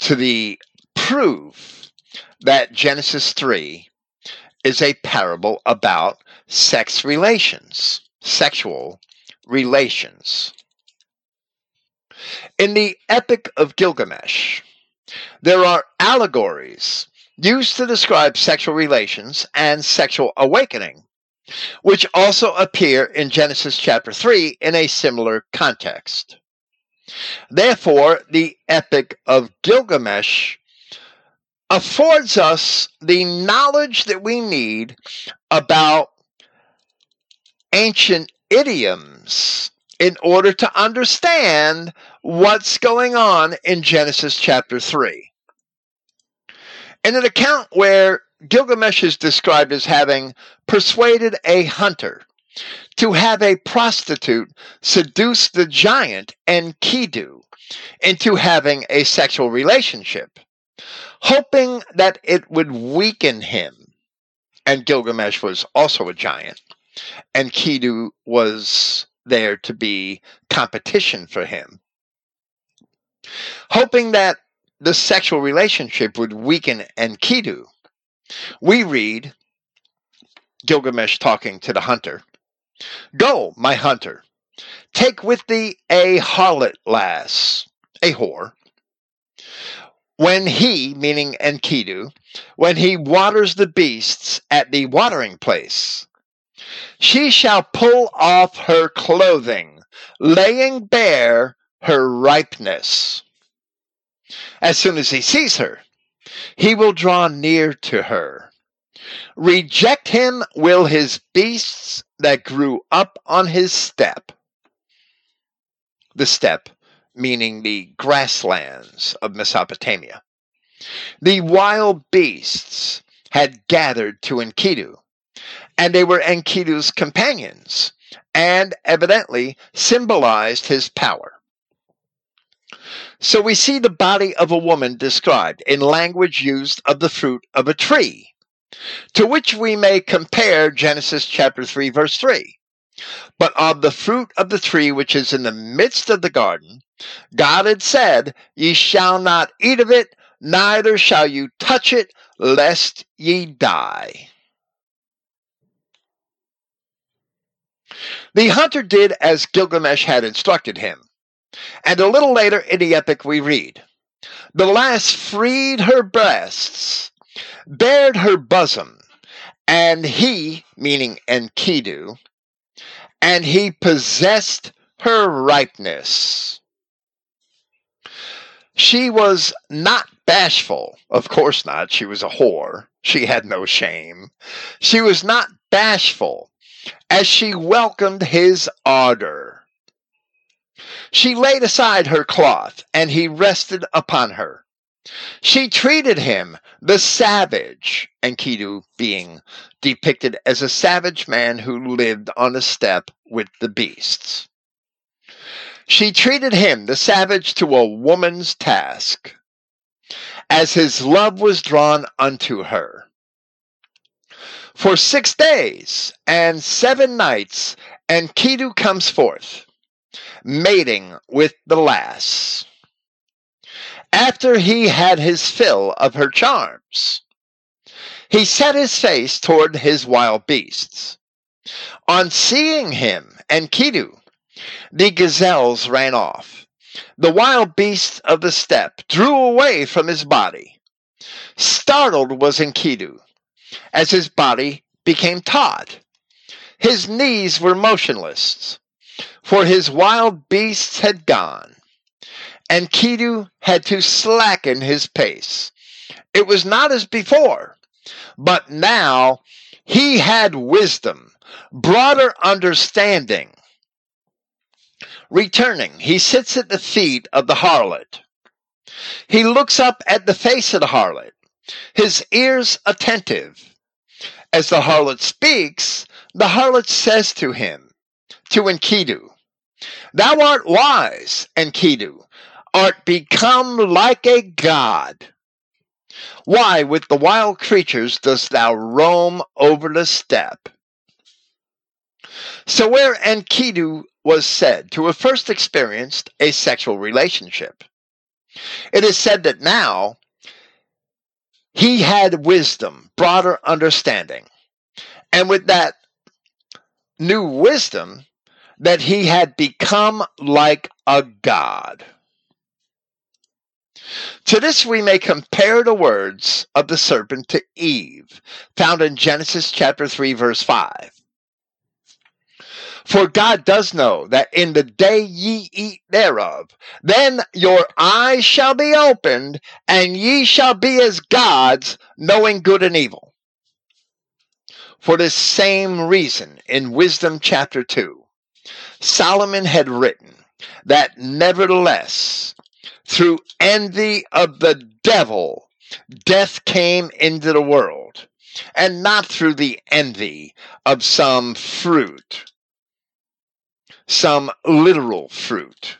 to the proof that Genesis 3 is a parable about sex relations, sexual relations. In the Epic of Gilgamesh, there are allegories used to describe sexual relations and sexual awakening, which also appear in Genesis chapter 3 in a similar context. Therefore, the Epic of Gilgamesh affords us the knowledge that we need about ancient idioms in order to understand what's going on in Genesis chapter 3. In an account where Gilgamesh is described as having persuaded a hunter to have a prostitute seduce the giant Enkidu into having a sexual relationship, hoping that it would weaken him. And Gilgamesh was also a giant, Enkidu was there to be competition for him. Hoping that the sexual relationship would weaken Enkidu, we read Gilgamesh talking to the hunter Go, my hunter, take with thee a harlot lass, a whore. When he, meaning Enkidu, when he waters the beasts at the watering place, she shall pull off her clothing, laying bare her ripeness. As soon as he sees her, he will draw near to her. Reject him will his beasts that grew up on his step. The steppe, meaning the grasslands of Mesopotamia. The wild beasts had gathered to Enkidu, and they were Enkidu's companions, and evidently symbolized his power. So we see the body of a woman described in language used of the fruit of a tree, to which we may compare Genesis chapter 3, verse 3. But of the fruit of the tree which is in the midst of the garden, God had said, Ye shall not eat of it, neither shall you touch it, lest ye die. The hunter did as Gilgamesh had instructed him. And a little later in the epic we read, The lass freed her breasts, bared her bosom, and he, meaning Enkidu, and he possessed her ripeness. She was not bashful. Of course not. She was a whore. She had no shame. She was not bashful as she welcomed his ardor. She laid aside her cloth, and he rested upon her. She treated him, the savage, Enkidu being depicted as a savage man who lived on the steppe with the beasts. She treated him, the savage, to a woman's task, as his love was drawn unto her. For six days and seven nights, Enkidu comes forth, mating with the lass. After he had his fill of her charms, he set his face toward his wild beasts. On seeing him, Enkidu, the gazelles ran off. The wild beasts of the steppe drew away from his body. Startled was Enkidu as his body became taut. His knees were motionless, for his wild beasts had gone, Enkidu had to slacken his pace. It was not as before, but now he had wisdom, broader understanding. Returning, he sits at the feet of the harlot. He looks up at the face of the harlot, his ears attentive as the harlot speaks, the harlot says to him, to Enkidu, Thou art wise, Enkidu, art become like a god. Why, with the wild creatures dost thou roam over the steppe? So, where Enkidu was said to have first experienced a sexual relationship, it is said that now he had wisdom, broader understanding. And with that new wisdom, that he had become like a god. To this we may compare the words of the serpent to Eve, found in Genesis chapter 3, verse 5. For God does know that in the day ye eat thereof, then your eyes shall be opened, and ye shall be as gods, knowing good and evil. For this same reason, in Wisdom chapter 2, Solomon had written that nevertheless, through envy of the devil, death came into the world, and not through the envy of some fruit some literal fruit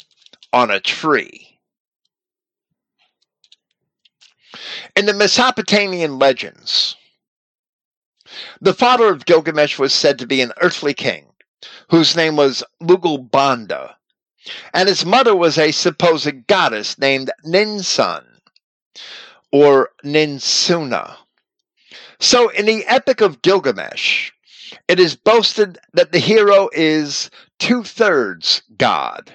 on a tree. In the Mesopotamian legends, the father of Gilgamesh was said to be an earthly king whose name was Lugalbanda, and his mother was a supposed goddess named Ninsun or Ninsuna. So in the Epic of Gilgamesh, it is boasted that the hero is two thirds God.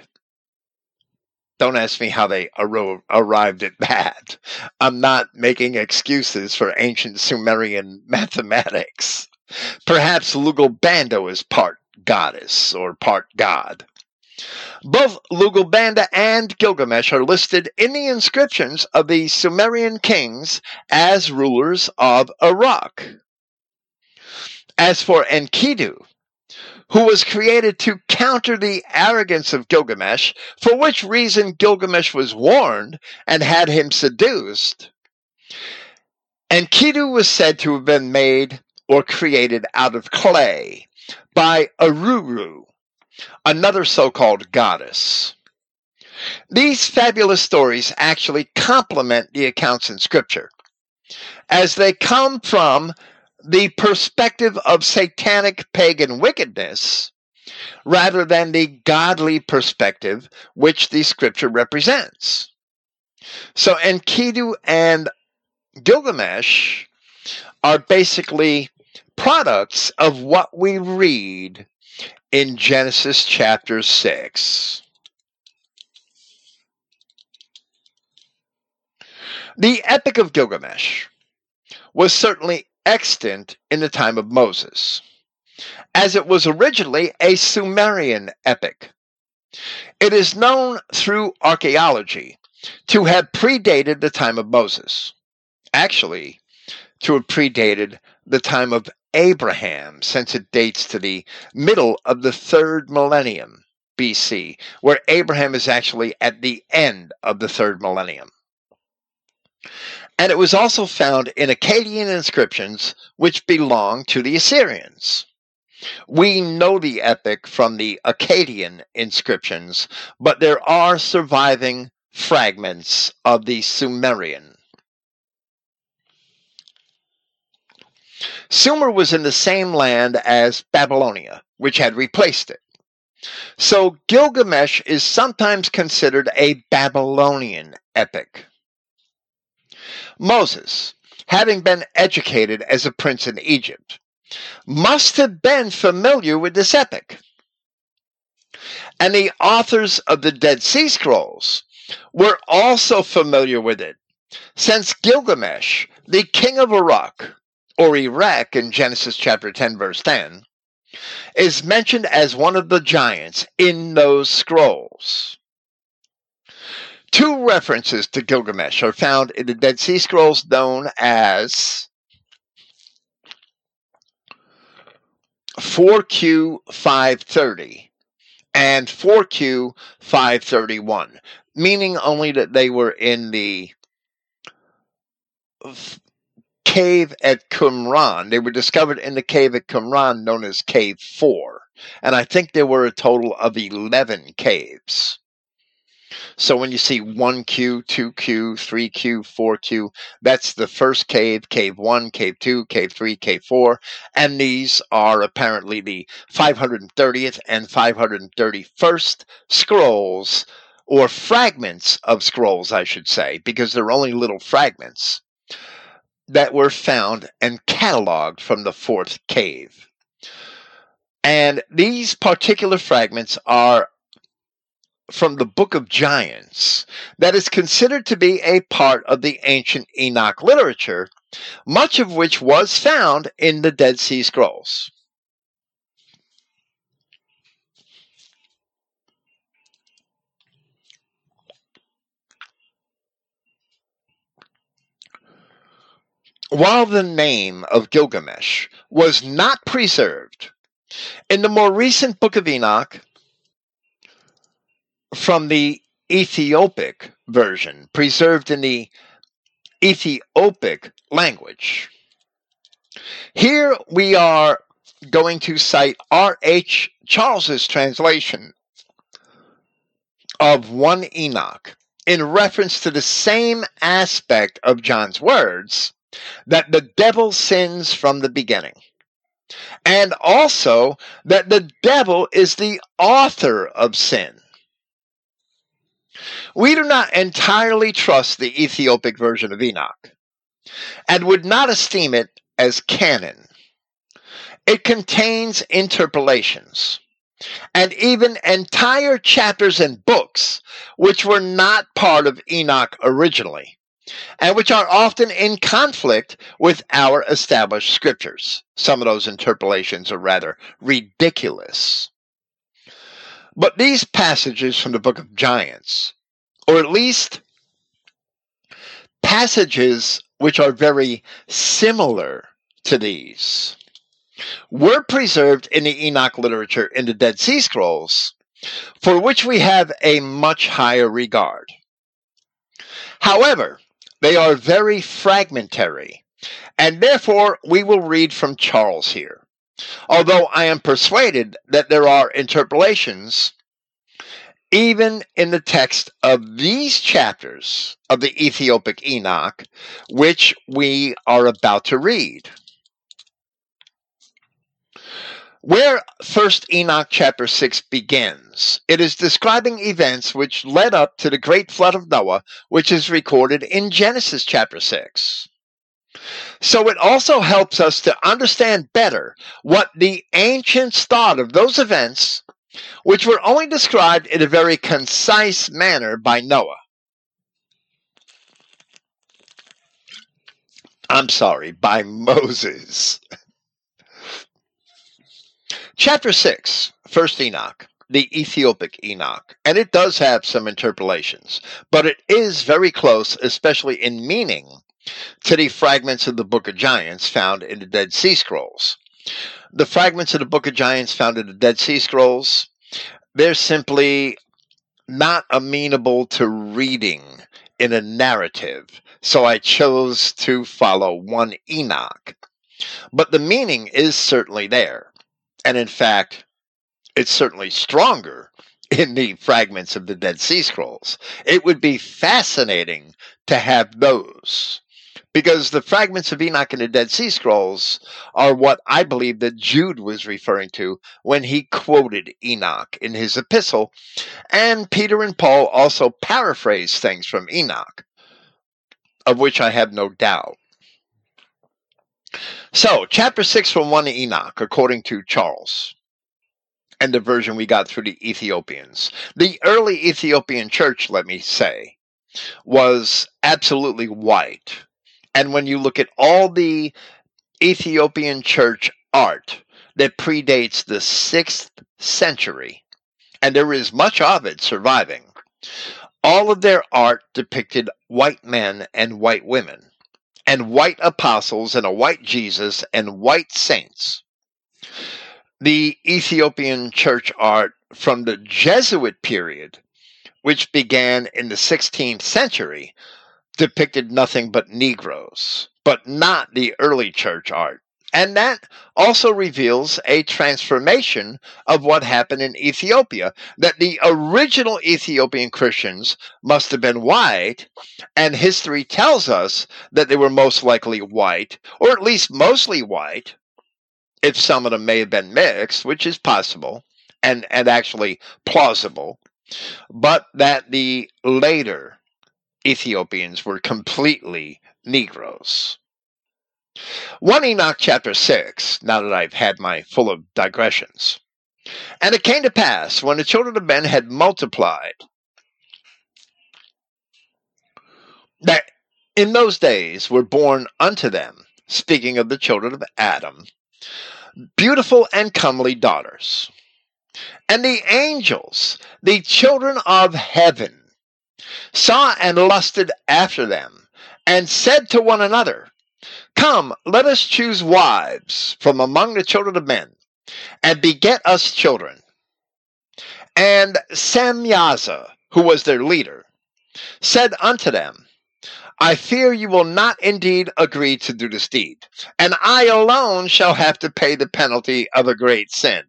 Don't ask me how they arrived at that. I'm not making excuses for ancient Sumerian mathematics. Perhaps Lugalbanda is part goddess or part god. Both Lugalbanda and Gilgamesh are listed in the inscriptions of the Sumerian kings as rulers of Uruk. As for Enkidu, who was created to counter the arrogance of Gilgamesh, for which reason Gilgamesh was warned and had him seduced. Enkidu was said to have been made or created out of clay by Aruru, another so called goddess. These fabulous stories actually complement the accounts in Scripture, as they come from the perspective of satanic pagan wickedness rather than the godly perspective which the scripture represents. So Enkidu and Gilgamesh are basically products of what we read in Genesis chapter 6. The Epic of Gilgamesh was certainly extant in the time of Moses, as it was originally a Sumerian epic. It is known through archaeology to have predated the time of Moses, actually, to have predated the time of Abraham, since it dates to the middle of the third millennium BC, where Abraham is actually at the end of the third millennium and it was also found in Akkadian inscriptions which belong to the Assyrians. We know the epic from the Akkadian inscriptions, but there are surviving fragments of the Sumerian. Sumer was in the same land as Babylonia, which had replaced it. So Gilgamesh is sometimes considered a Babylonian epic. Moses, having been educated as a prince in Egypt, must have been familiar with this epic. And the authors of the Dead Sea Scrolls were also familiar with it, since Gilgamesh, the king of Uruk, or Erech in Genesis chapter 10, verse 10, is mentioned as one of the giants in those scrolls. Two references to Gilgamesh are found in the Dead Sea Scrolls known as 4Q 530 and 4Q 531, meaning only that they were in the cave at Qumran. They were discovered in the cave at Qumran known as Cave 4. And I think there were a total of 11 caves. So when you see 1Q, 2Q, 3Q, 4Q, that's the first cave, cave 1, cave 2, cave 3, cave 4. And these are apparently the 530th and 531st scrolls, or fragments of scrolls, I should say, because they're only little fragments that were found and cataloged from the fourth cave. And these particular fragments are from the Book of Giants that is considered to be a part of the ancient Enoch literature, much of which was found in the Dead Sea Scrolls. While the name of Gilgamesh was not preserved in the more recent Book of Enoch from the Ethiopic version, preserved in the Ethiopic language. Here we are going to cite R.H. Charles's translation of 1 Enoch in reference to the same aspect of John's words that the devil sins from the beginning. And also that the devil is the author of sin. We do not entirely trust the Ethiopic version of Enoch and would not esteem it as canon. It contains interpolations and even entire chapters and books which were not part of Enoch originally, and which are often in conflict with our established scriptures. Some of those interpolations are rather ridiculous. But these passages from the book of Giants, or at least passages which are very similar to these, were preserved in the Enoch literature in the Dead Sea Scrolls, for which we have a much higher regard. However, they are very fragmentary, and therefore we will read from Charles here. Although I am persuaded that there are interpolations even in the text of these chapters of the Ethiopic Enoch, which we are about to read. Where First Enoch chapter 6 begins, it is describing events which led up to the great flood of Noah, which is recorded in Genesis chapter 6. So it also helps us to understand better what the ancients thought of those events, which were only described in a very concise manner by Noah. I'm sorry, by Moses. Chapter 6, First Enoch, the Ethiopic Enoch. And it does have some interpolations, but it is very close, especially in meaning, to the fragments of the Book of Giants found in the Dead Sea Scrolls. The fragments of the Book of Giants found in the Dead Sea Scrolls, they're simply not amenable to reading in a narrative. So I chose to follow one Enoch. But the meaning is certainly there. And in fact, it's certainly stronger in the fragments of the Dead Sea Scrolls. It would be fascinating to have those because the fragments of Enoch in the Dead Sea Scrolls are what I believe that Jude was referring to when he quoted Enoch in his epistle. And Peter and Paul also paraphrase things from Enoch, of which I have no doubt. So, chapter 6 from 1 Enoch, according to Charles, and the version we got through the Ethiopians. The early Ethiopian church, let me say, was absolutely white. And when you look at all the Ethiopian church art that predates the 6th century, and there is much of it surviving, all of their art depicted white men and white women and white apostles and a white Jesus and white saints. The Ethiopian church art from the Jesuit period, which began in the 16th century, depicted nothing but Negroes, but not the early church art. And that also reveals a transformation of what happened in Ethiopia. That the original Ethiopian Christians must have been white, and history tells us that they were most likely white, or at least mostly white, if some of them may have been mixed, which is possible and, and actually plausible, but that the later Ethiopians were completely Negroes. 1 Enoch chapter 6, now that I've had my full of digressions. And it came to pass, when the children of men had multiplied, that in those days were born unto them, speaking of the children of Adam, beautiful and comely daughters. And the angels, the children of heaven, saw and lusted after them, and said to one another, Come, let us choose wives from among the children of men, and beget us children. And Samyaza, who was their leader, said unto them, I fear you will not indeed agree to do this deed, and I alone shall have to pay the penalty of a great sin.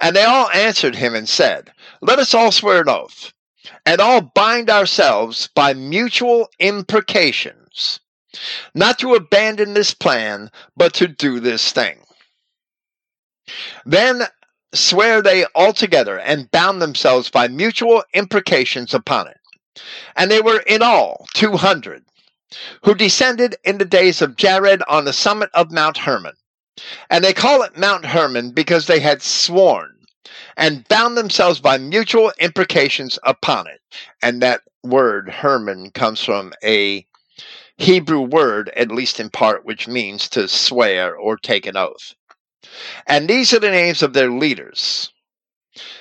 And they all answered him and said, Let us all swear an oath, and all bind ourselves by mutual imprecations, not to abandon this plan, but to do this thing. Then swear they all together and bound themselves by mutual imprecations upon it. And they were in all two hundred, who descended in the days of Jared on the summit of Mount Hermon. And they call it Mount Hermon because they had sworn and bound themselves by mutual imprecations upon it. And that word Hermon comes from a Hebrew word, at least in part, which means to swear or take an oath. And these are the names of their leaders.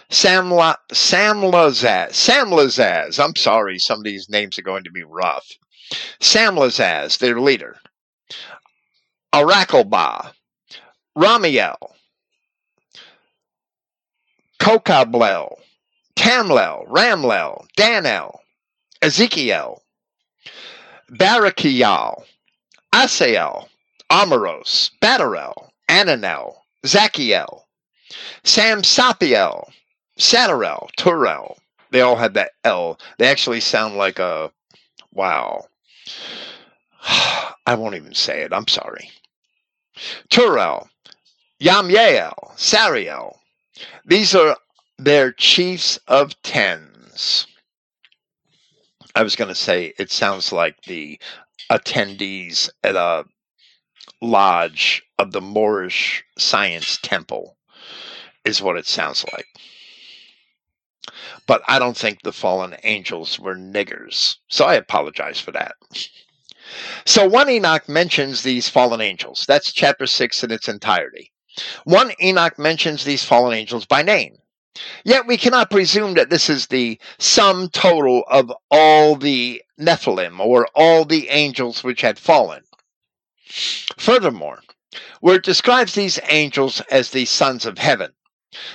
Samla, Samlazaz, Samlazaz, I'm sorry, some of these names are going to be rough. Samlazaz, their leader. Arakelbah, Ramiel, Kokablel, Tamlel, Ramlel, Danel, Ezekiel, Barakiel, Asael, Amaros, Badarel, Ananel, Zachiel, Samsapiel, Satarel, Turel. They all had that L. They actually sound like a wow. I won't even say it. I'm sorry. Turel, Yamyael, Sariel. These are their chiefs of tens. I was going to say it sounds like the attendees at a lodge of the Moorish Science Temple, is what it sounds like. But I don't think the fallen angels were niggers, so I apologize for that. So 1 Enoch mentions these fallen angels. That's chapter 6 in its entirety. 1 Enoch mentions these fallen angels by name. Yet we cannot presume that this is the sum total of all the Nephilim or all the angels which had fallen. Furthermore, where it describes these angels as the sons of heaven,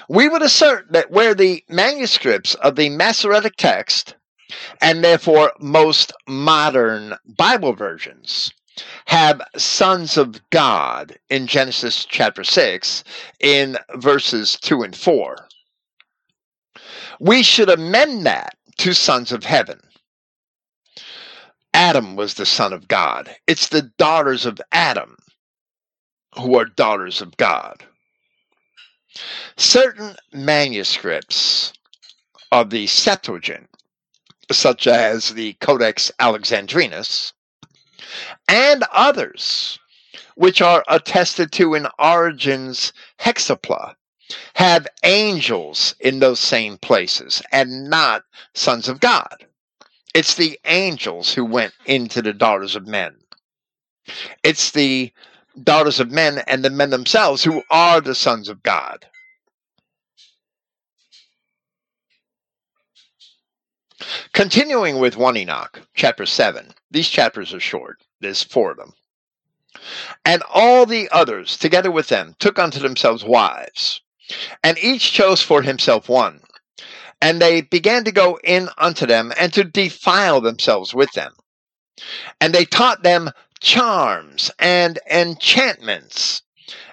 we would assert that where the manuscripts of the Masoretic text, and therefore most modern Bible versions, have sons of God in Genesis chapter 6 in verses 2 and 4, we should amend that to sons of heaven. Adam was the son of God. It's the daughters of Adam who are daughters of God. Certain manuscripts of the Septuagint, such as the Codex Alexandrinus, and others, which are attested to in Origen's Hexapla, have angels in those same places and not sons of God. It's the angels who went into the daughters of men. It's the daughters of men and the men themselves who are the sons of God. Continuing with 1 Enoch, chapter 7. These chapters are short, there's four of them. And all the others, together with them, took unto themselves wives, and each chose for himself one. And they began to go in unto them and to defile themselves with them. And they taught them charms and enchantments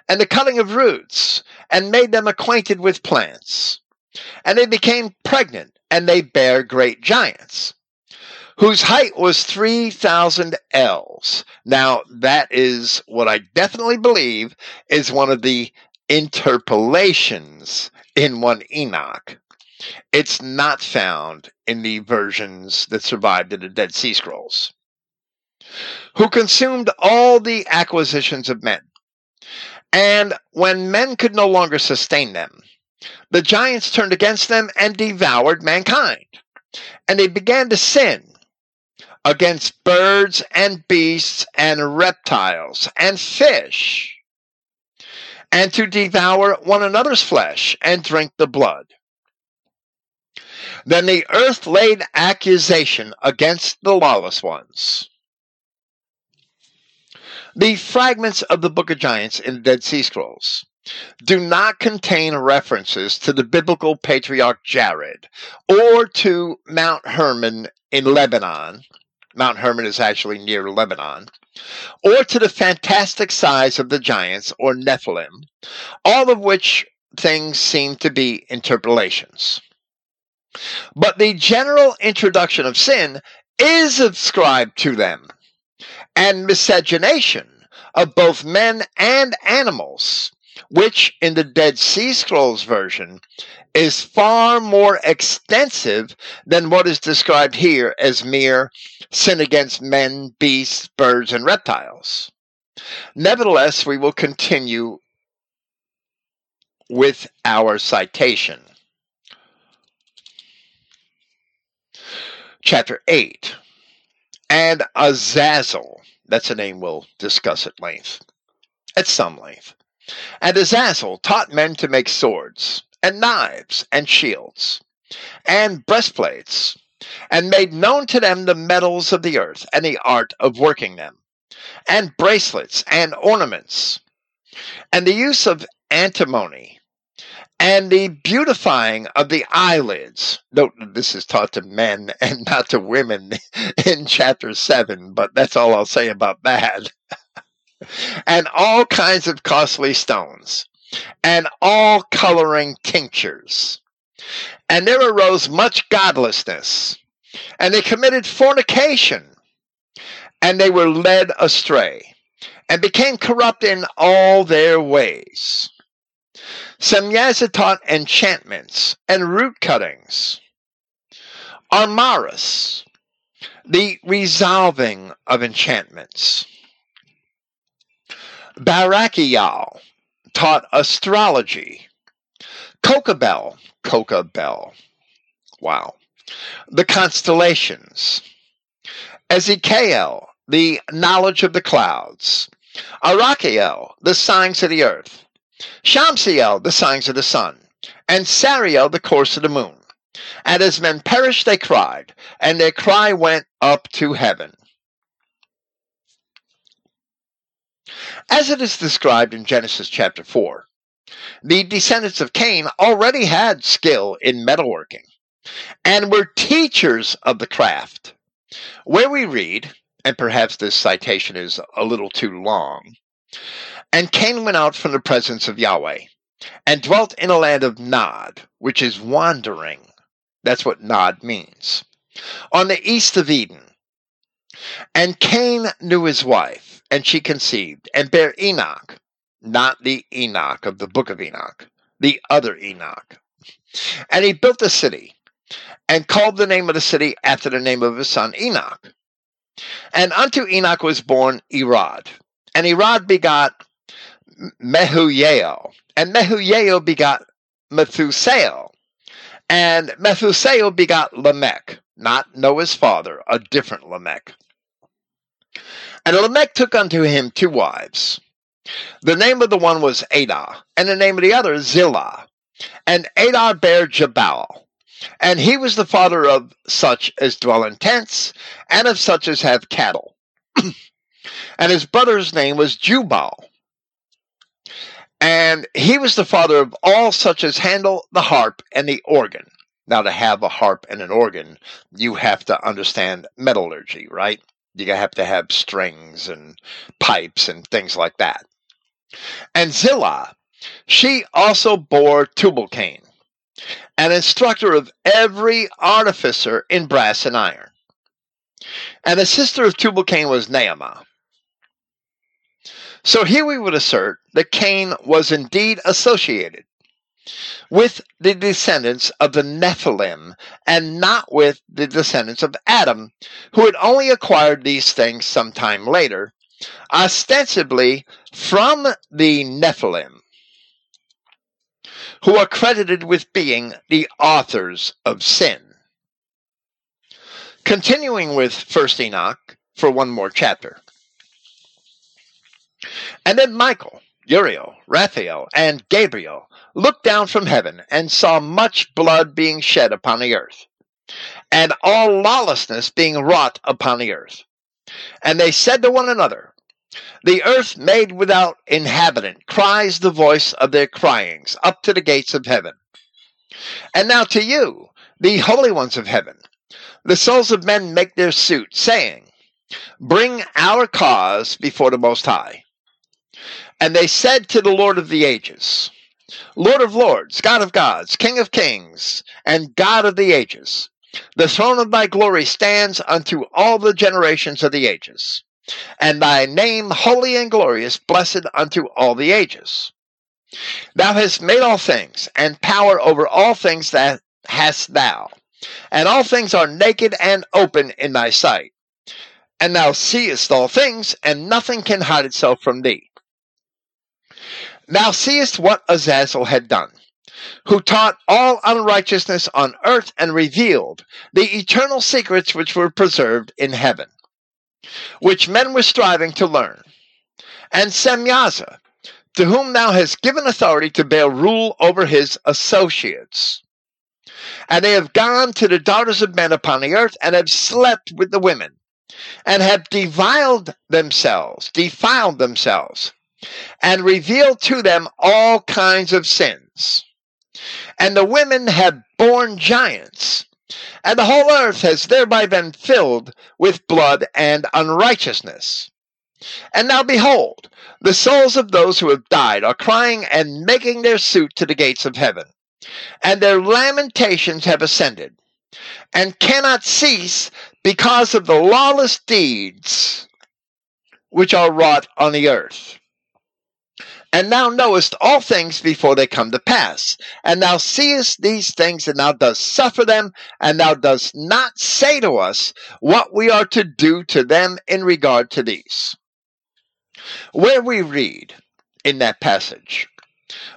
and the cutting of roots and made them acquainted with plants. And they became pregnant and they bare great giants whose height was 3,000 ells. Now, that is what I definitely believe is one of the interpolations in 1 Enoch. It's not found in the versions that survived in the Dead Sea Scrolls. Who consumed all the acquisitions of men. And when men could no longer sustain them, the giants turned against them and devoured mankind. And they began to sin against birds and beasts and reptiles and fish, and to devour one another's flesh and drink the blood. Then the earth laid accusation against the lawless ones. The fragments of the Book of Giants in the Dead Sea Scrolls do not contain references to the biblical patriarch Jared or to Mount Hermon in Lebanon. Mount Hermon is actually near Lebanon. Or to the fantastic size of the giants or Nephilim, all of which things seem to be interpolations. But the general introduction of sin is ascribed to them, and miscegenation of both men and animals which in the Dead Sea Scrolls version is far more extensive than what is described here as mere sin against men, beasts, birds, and reptiles. Nevertheless, we will continue with our citation. Chapter 8 And Azazel, that's a name we'll discuss at length, at some length. And Azazel taught men to make swords, and knives, and shields, and breastplates, and made known to them the metals of the earth, and the art of working them, and bracelets, and ornaments, and the use of antimony, and the beautifying of the eyelids. Note this is taught to men and not to women in chapter 7, but that's all I'll say about that. and all kinds of costly stones, and all coloring tinctures. And there arose much godlessness, and they committed fornication, and they were led astray, and became corrupt in all their ways. Semyaza taught enchantments and root cuttings. Armaris, the resolving of enchantments. Barakiel taught astrology. Kokabel, Kokabel, wow, the constellations. Ezekiel, the knowledge of the clouds. Arakiel, the signs of the earth. Shamsiel, the signs of the sun. And Sariel, the course of the moon. And as men perished, they cried, and their cry went up to heaven. As it is described in Genesis chapter 4, the descendants of Cain already had skill in metalworking and were teachers of the craft. Where we read, and perhaps this citation is a little too long, and Cain went out from the presence of Yahweh and dwelt in a land of Nod, which is wandering. That's what Nod means. On the east of Eden. And Cain knew his wife and she conceived and bare Enoch, not the Enoch of the book of Enoch, the other Enoch. And he built a city and called the name of the city after the name of his son Enoch. And unto Enoch was born Irad, and Irad begot Mehujael, and Mehujael begot Methusael, and Methusael begot Lamech, not Noah's father, a different Lamech. And Lamech took unto him two wives. The name of the one was Adah, and the name of the other Zillah. And Adah bare Jabal. And he was the father of such as dwell in tents, and of such as have cattle. and his brother's name was Jubal. And he was the father of all such as handle the harp and the organ. Now, to have a harp and an organ, you have to understand metallurgy, right? You have to have strings and pipes and things like that. And Zillah, she also bore Tubal-Cain, an instructor of every artificer in brass and iron. And the sister of Tubal-Cain was Naamah. So here we would assert that Cain was indeed associated with the descendants of the Nephilim and not with the descendants of Adam, who had only acquired these things some time later, ostensibly from the Nephilim, who are credited with being the authors of sin. Continuing with First Enoch for one more chapter. And then Michael, Uriel, Raphael, and Gabriel looked down from heaven and saw much blood being shed upon the earth, and all lawlessness being wrought upon the earth. And they said to one another, The earth made without inhabitant cries the voice of their cryings up to the gates of heaven. And now to you, the holy ones of heaven, the souls of men make their suit, saying, Bring our cause before the Most High. And they said to the Lord of the ages, Lord of lords, God of gods, King of kings, and God of the ages, the throne of thy glory stands unto all the generations of the ages, and thy name holy and glorious, blessed unto all the ages. Thou hast made all things, and power over all things that hast thou, and all things are naked and open in thy sight. And thou seest all things, and nothing can hide itself from thee. Thou seest what Azazel had done, who taught all unrighteousness on earth and revealed the eternal secrets which were preserved in heaven, which men were striving to learn. And Semyaza, to whom thou hast given authority to bear rule over his associates. And they have gone to the daughters of men upon the earth and have slept with the women, and have defiled themselves, defiled themselves, and revealed to them all kinds of sins. And the women have borne giants, and the whole earth has thereby been filled with blood and unrighteousness. And now behold, the souls of those who have died are crying and making their suit to the gates of heaven, and their lamentations have ascended, and cannot cease because of the lawless deeds which are wrought on the earth. And thou knowest all things before they come to pass. And thou seest these things, and thou dost suffer them, and thou dost not say to us what we are to do to them in regard to these. Where we read in that passage,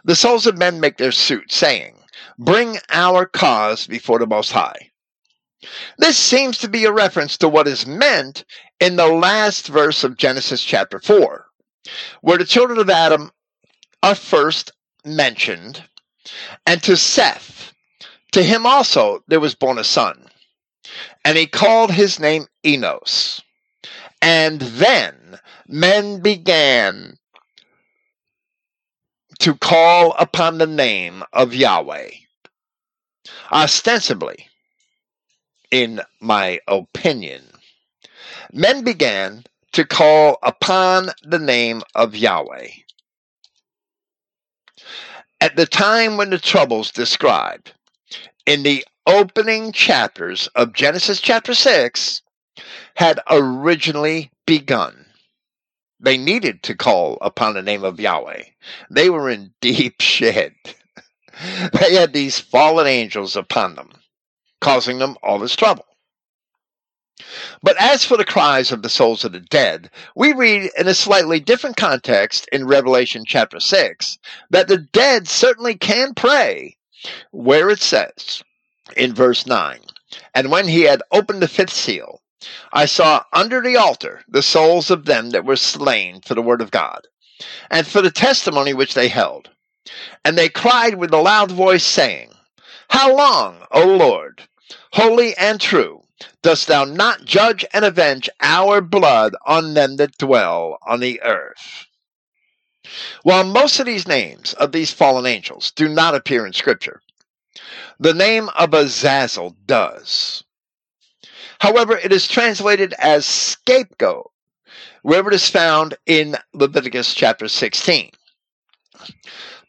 the souls of men make their suit, saying, Bring our cause before the Most High. This seems to be a reference to what is meant in the last verse of Genesis chapter 4, where the children of Adam are first mentioned, and to Seth, to him also there was born a son, and he called his name Enos. And then men began to call upon the name of Yahweh. Ostensibly, in my opinion, men began to call upon the name of Yahweh. At the time when the troubles described in the opening chapters of Genesis chapter 6 had originally begun. They needed to call upon the name of Yahweh. They were in deep shit. they had these fallen angels upon them, causing them all this trouble. But as for the cries of the souls of the dead, we read in a slightly different context in Revelation chapter 6 that the dead certainly can pray, where it says in verse 9, And when he had opened the fifth seal, I saw under the altar the souls of them that were slain for the word of God, and for the testimony which they held. And they cried with a loud voice, saying, How long, O Lord, holy and true, dost thou not judge and avenge our blood on them that dwell on the earth? While most of these names of these fallen angels do not appear in Scripture, the name of Azazel does. However, it is translated as scapegoat, wherever it is found in Leviticus chapter 16.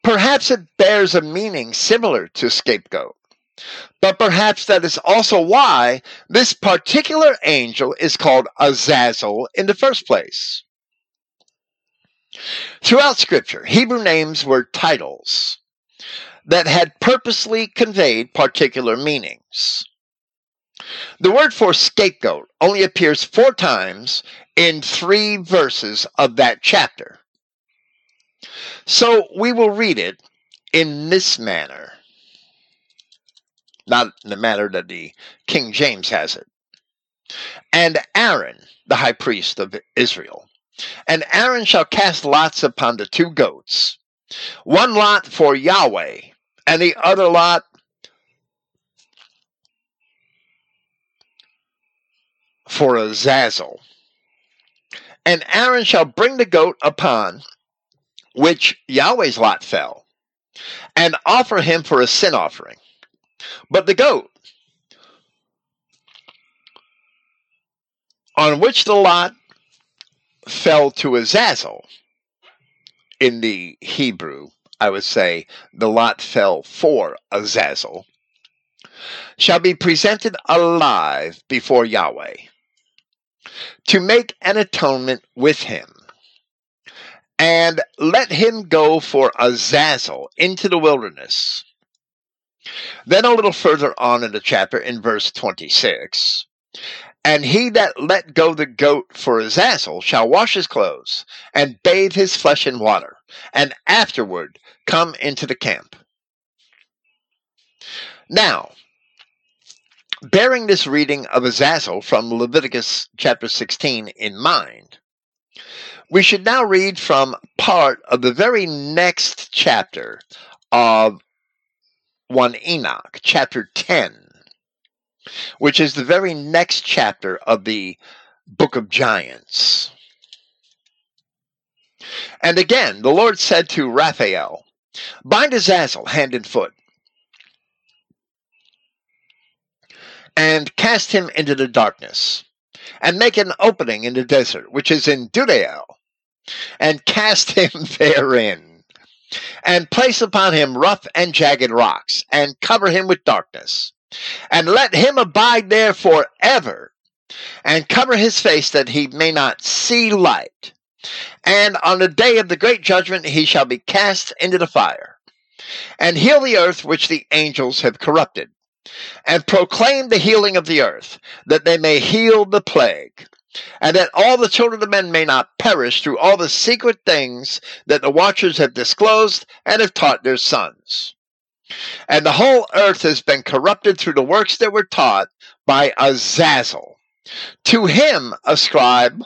Perhaps it bears a meaning similar to scapegoat, but perhaps that is also why this particular angel is called Azazel in the first place. Throughout Scripture, Hebrew names were titles that had purposely conveyed particular meanings. The word for scapegoat only appears four times in three verses of that chapter. So we will read it in this manner, not in the manner that the King James has it. And Aaron, the high priest of Israel, and Aaron shall cast lots upon the two goats, one lot for Yahweh, and the other lot for Azazel. And Aaron shall bring the goat upon which Yahweh's lot fell, and offer him for a sin offering. But the goat, on which the lot fell to Azazel, in the Hebrew, I would say the lot fell for Azazel, shall be presented alive before Yahweh to make an atonement with him. And let him go for Azazel into the wilderness. Then a little further on in the chapter, in verse 26, and he that let go the goat for his Azazel shall wash his clothes and bathe his flesh in water, and afterward come into the camp. Now, bearing this reading of Azazel from Leviticus chapter 16 in mind, we should now read from part of the very next chapter of 1 Enoch, chapter 10, which is the very next chapter of the book of Giants. And again, the Lord said to Raphael, Bind Azazel hand and foot, and cast him into the darkness, and make an opening in the desert, which is in Dudael, and cast him therein, and place upon him rough and jagged rocks, and cover him with darkness, and let him abide there forever, and cover his face that he may not see light. And on the day of the great judgment he shall be cast into the fire, and heal the earth which the angels have corrupted, and proclaim the healing of the earth, that they may heal the plague and that all the children of men may not perish through all the secret things that the watchers have disclosed and have taught their sons. And the whole earth has been corrupted through the works that were taught by Azazel. To him ascribe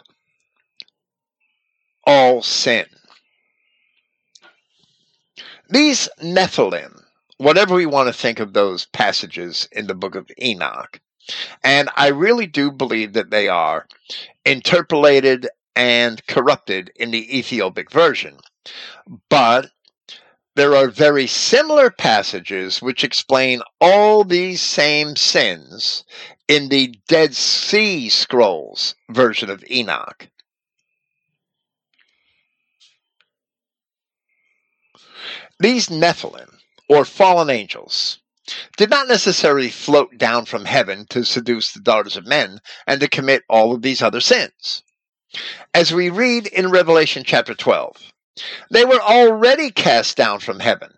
all sin. These Nephilim, whatever we want to think of those passages in the book of Enoch, and I really do believe that they are interpolated and corrupted in the Ethiopic version. But there are very similar passages which explain all these same sins in the Dead Sea Scrolls version of Enoch. These Nephilim, or fallen angels, did not necessarily float down from heaven to seduce the daughters of men and to commit all of these other sins. As we read in Revelation chapter 12, they were already cast down from heaven.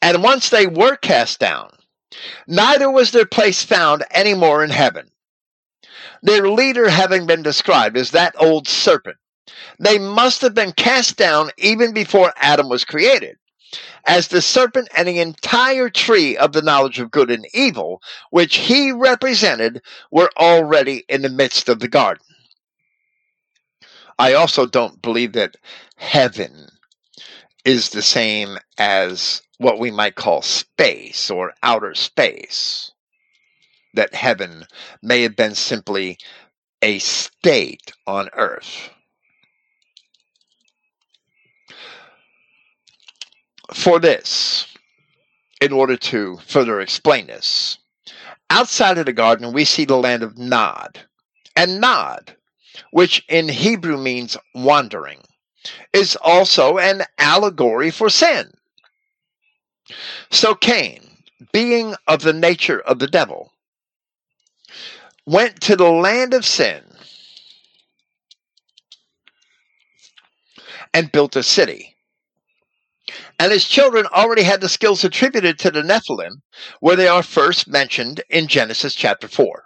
And once they were cast down, neither was their place found any more in heaven. Their leader having been described as that old serpent, they must have been cast down even before Adam was created as the serpent and the entire tree of the knowledge of good and evil, which he represented, were already in the midst of the garden. I also don't believe that heaven is the same as what we might call space or outer space. That heaven may have been simply a state on earth. For this, in order to further explain this, outside of the garden, we see the land of Nod. And Nod, which in Hebrew means wandering, is also an allegory for sin. So Cain, being of the nature of the devil, went to the land of sin and built a city and his children already had the skills attributed to the Nephilim, where they are first mentioned in Genesis chapter 4.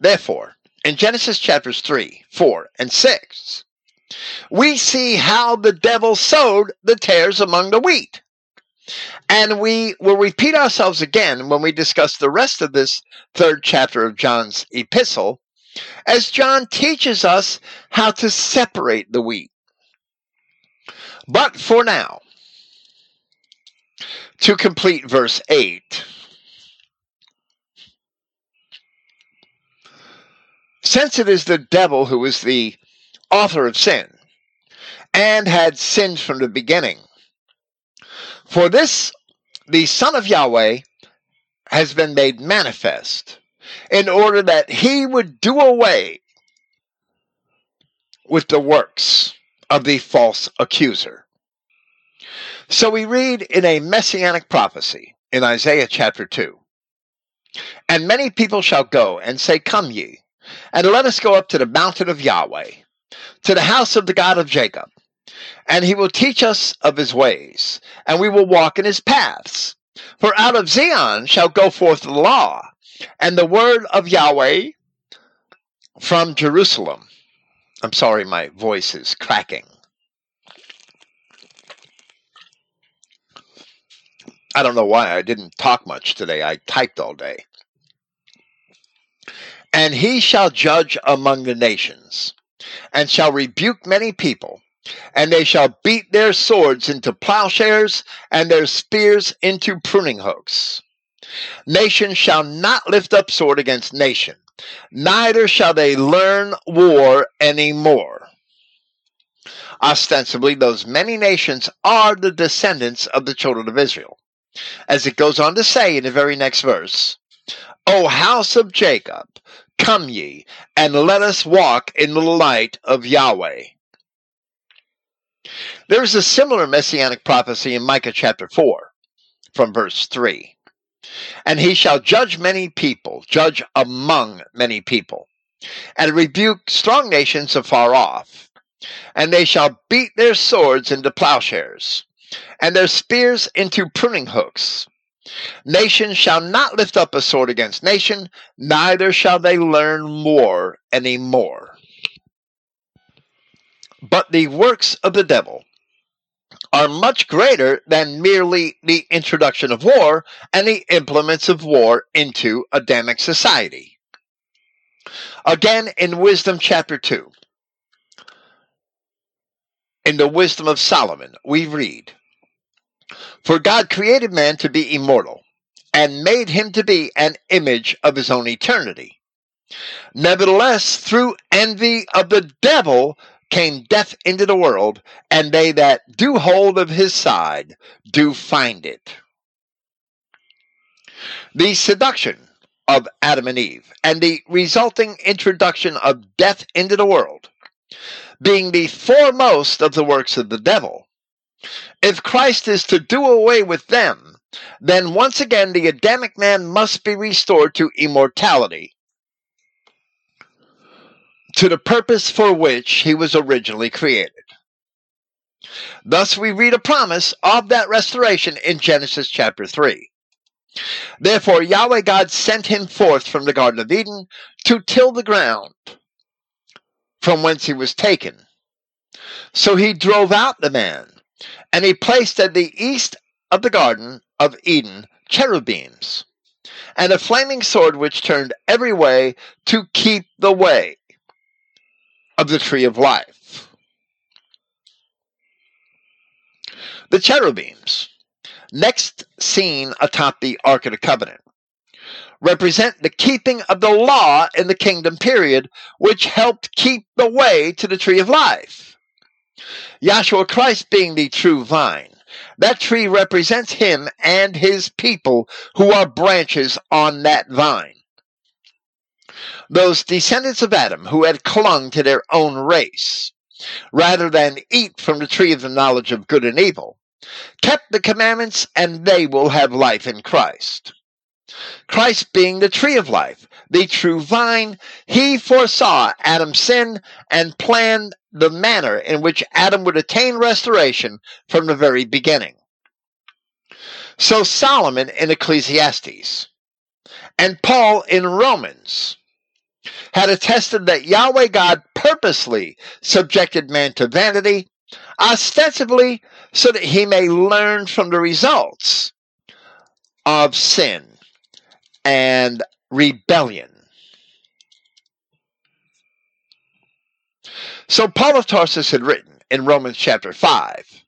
Therefore, in Genesis chapters 3, 4, and 6, we see how the devil sowed the tares among the wheat. And we will repeat ourselves again when we discuss the rest of this third chapter of John's epistle, as John teaches us how to separate the wheat but for now, to complete verse 8, since it is the devil who is the author of sin and had sinned from the beginning. For this, the Son of Yahweh has been made manifest in order that he would do away with the works of the false accuser. So we read in a messianic prophecy in Isaiah chapter 2 And many people shall go and say, Come ye, and let us go up to the mountain of Yahweh, to the house of the God of Jacob, and he will teach us of his ways, and we will walk in his paths. For out of Zion shall go forth the law, and the word of Yahweh from Jerusalem. I'm sorry, my voice is cracking. I don't know why I didn't talk much today. I typed all day. And he shall judge among the nations, and shall rebuke many people, and they shall beat their swords into plowshares, and their spears into pruning hooks. Nation shall not lift up sword against nation, neither shall they learn war any more. Ostensibly, those many nations are the descendants of the children of Israel. As it goes on to say in the very next verse, O house of Jacob, come ye, and let us walk in the light of Yahweh. There is a similar messianic prophecy in Micah chapter 4, from verse 3. And he shall judge many people, judge among many people, and rebuke strong nations afar off. And they shall beat their swords into plowshares, and their spears into pruning hooks. Nation shall not lift up a sword against nation, neither shall they learn war any more. But the works of the devil are much greater than merely the introduction of war and the implements of war into Adamic society. Again, in Wisdom chapter 2, in the Wisdom of Solomon, we read, For God created man to be immortal, and made him to be an image of his own eternity. Nevertheless, through envy of the devil, came death into the world, and they that do hold of his side do find it. The seduction of Adam and Eve and the resulting introduction of death into the world, being the foremost of the works of the devil, if Christ is to do away with them, then once again the Adamic man must be restored to immortality to the purpose for which he was originally created. Thus, we read a promise of that restoration in Genesis chapter 3. Therefore, Yahweh God sent him forth from the Garden of Eden to till the ground from whence he was taken. So he drove out the man, and he placed at the east of the Garden of Eden cherubims, and a flaming sword which turned every way to keep the way of the tree of life. The cherubims, next seen atop the Ark of the Covenant, represent the keeping of the law in the kingdom period, which helped keep the way to the tree of life. Yahshua Christ being the true vine, that tree represents him and his people who are branches on that vine those descendants of Adam who had clung to their own race, rather than eat from the tree of the knowledge of good and evil, kept the commandments, and they will have life in Christ. Christ being the tree of life, the true vine, he foresaw Adam's sin and planned the manner in which Adam would attain restoration from the very beginning. So Solomon in Ecclesiastes and Paul in Romans had attested that Yahweh God purposely subjected man to vanity, ostensibly so that he may learn from the results of sin and rebellion. So Paul of Tarsus had written in Romans chapter 5,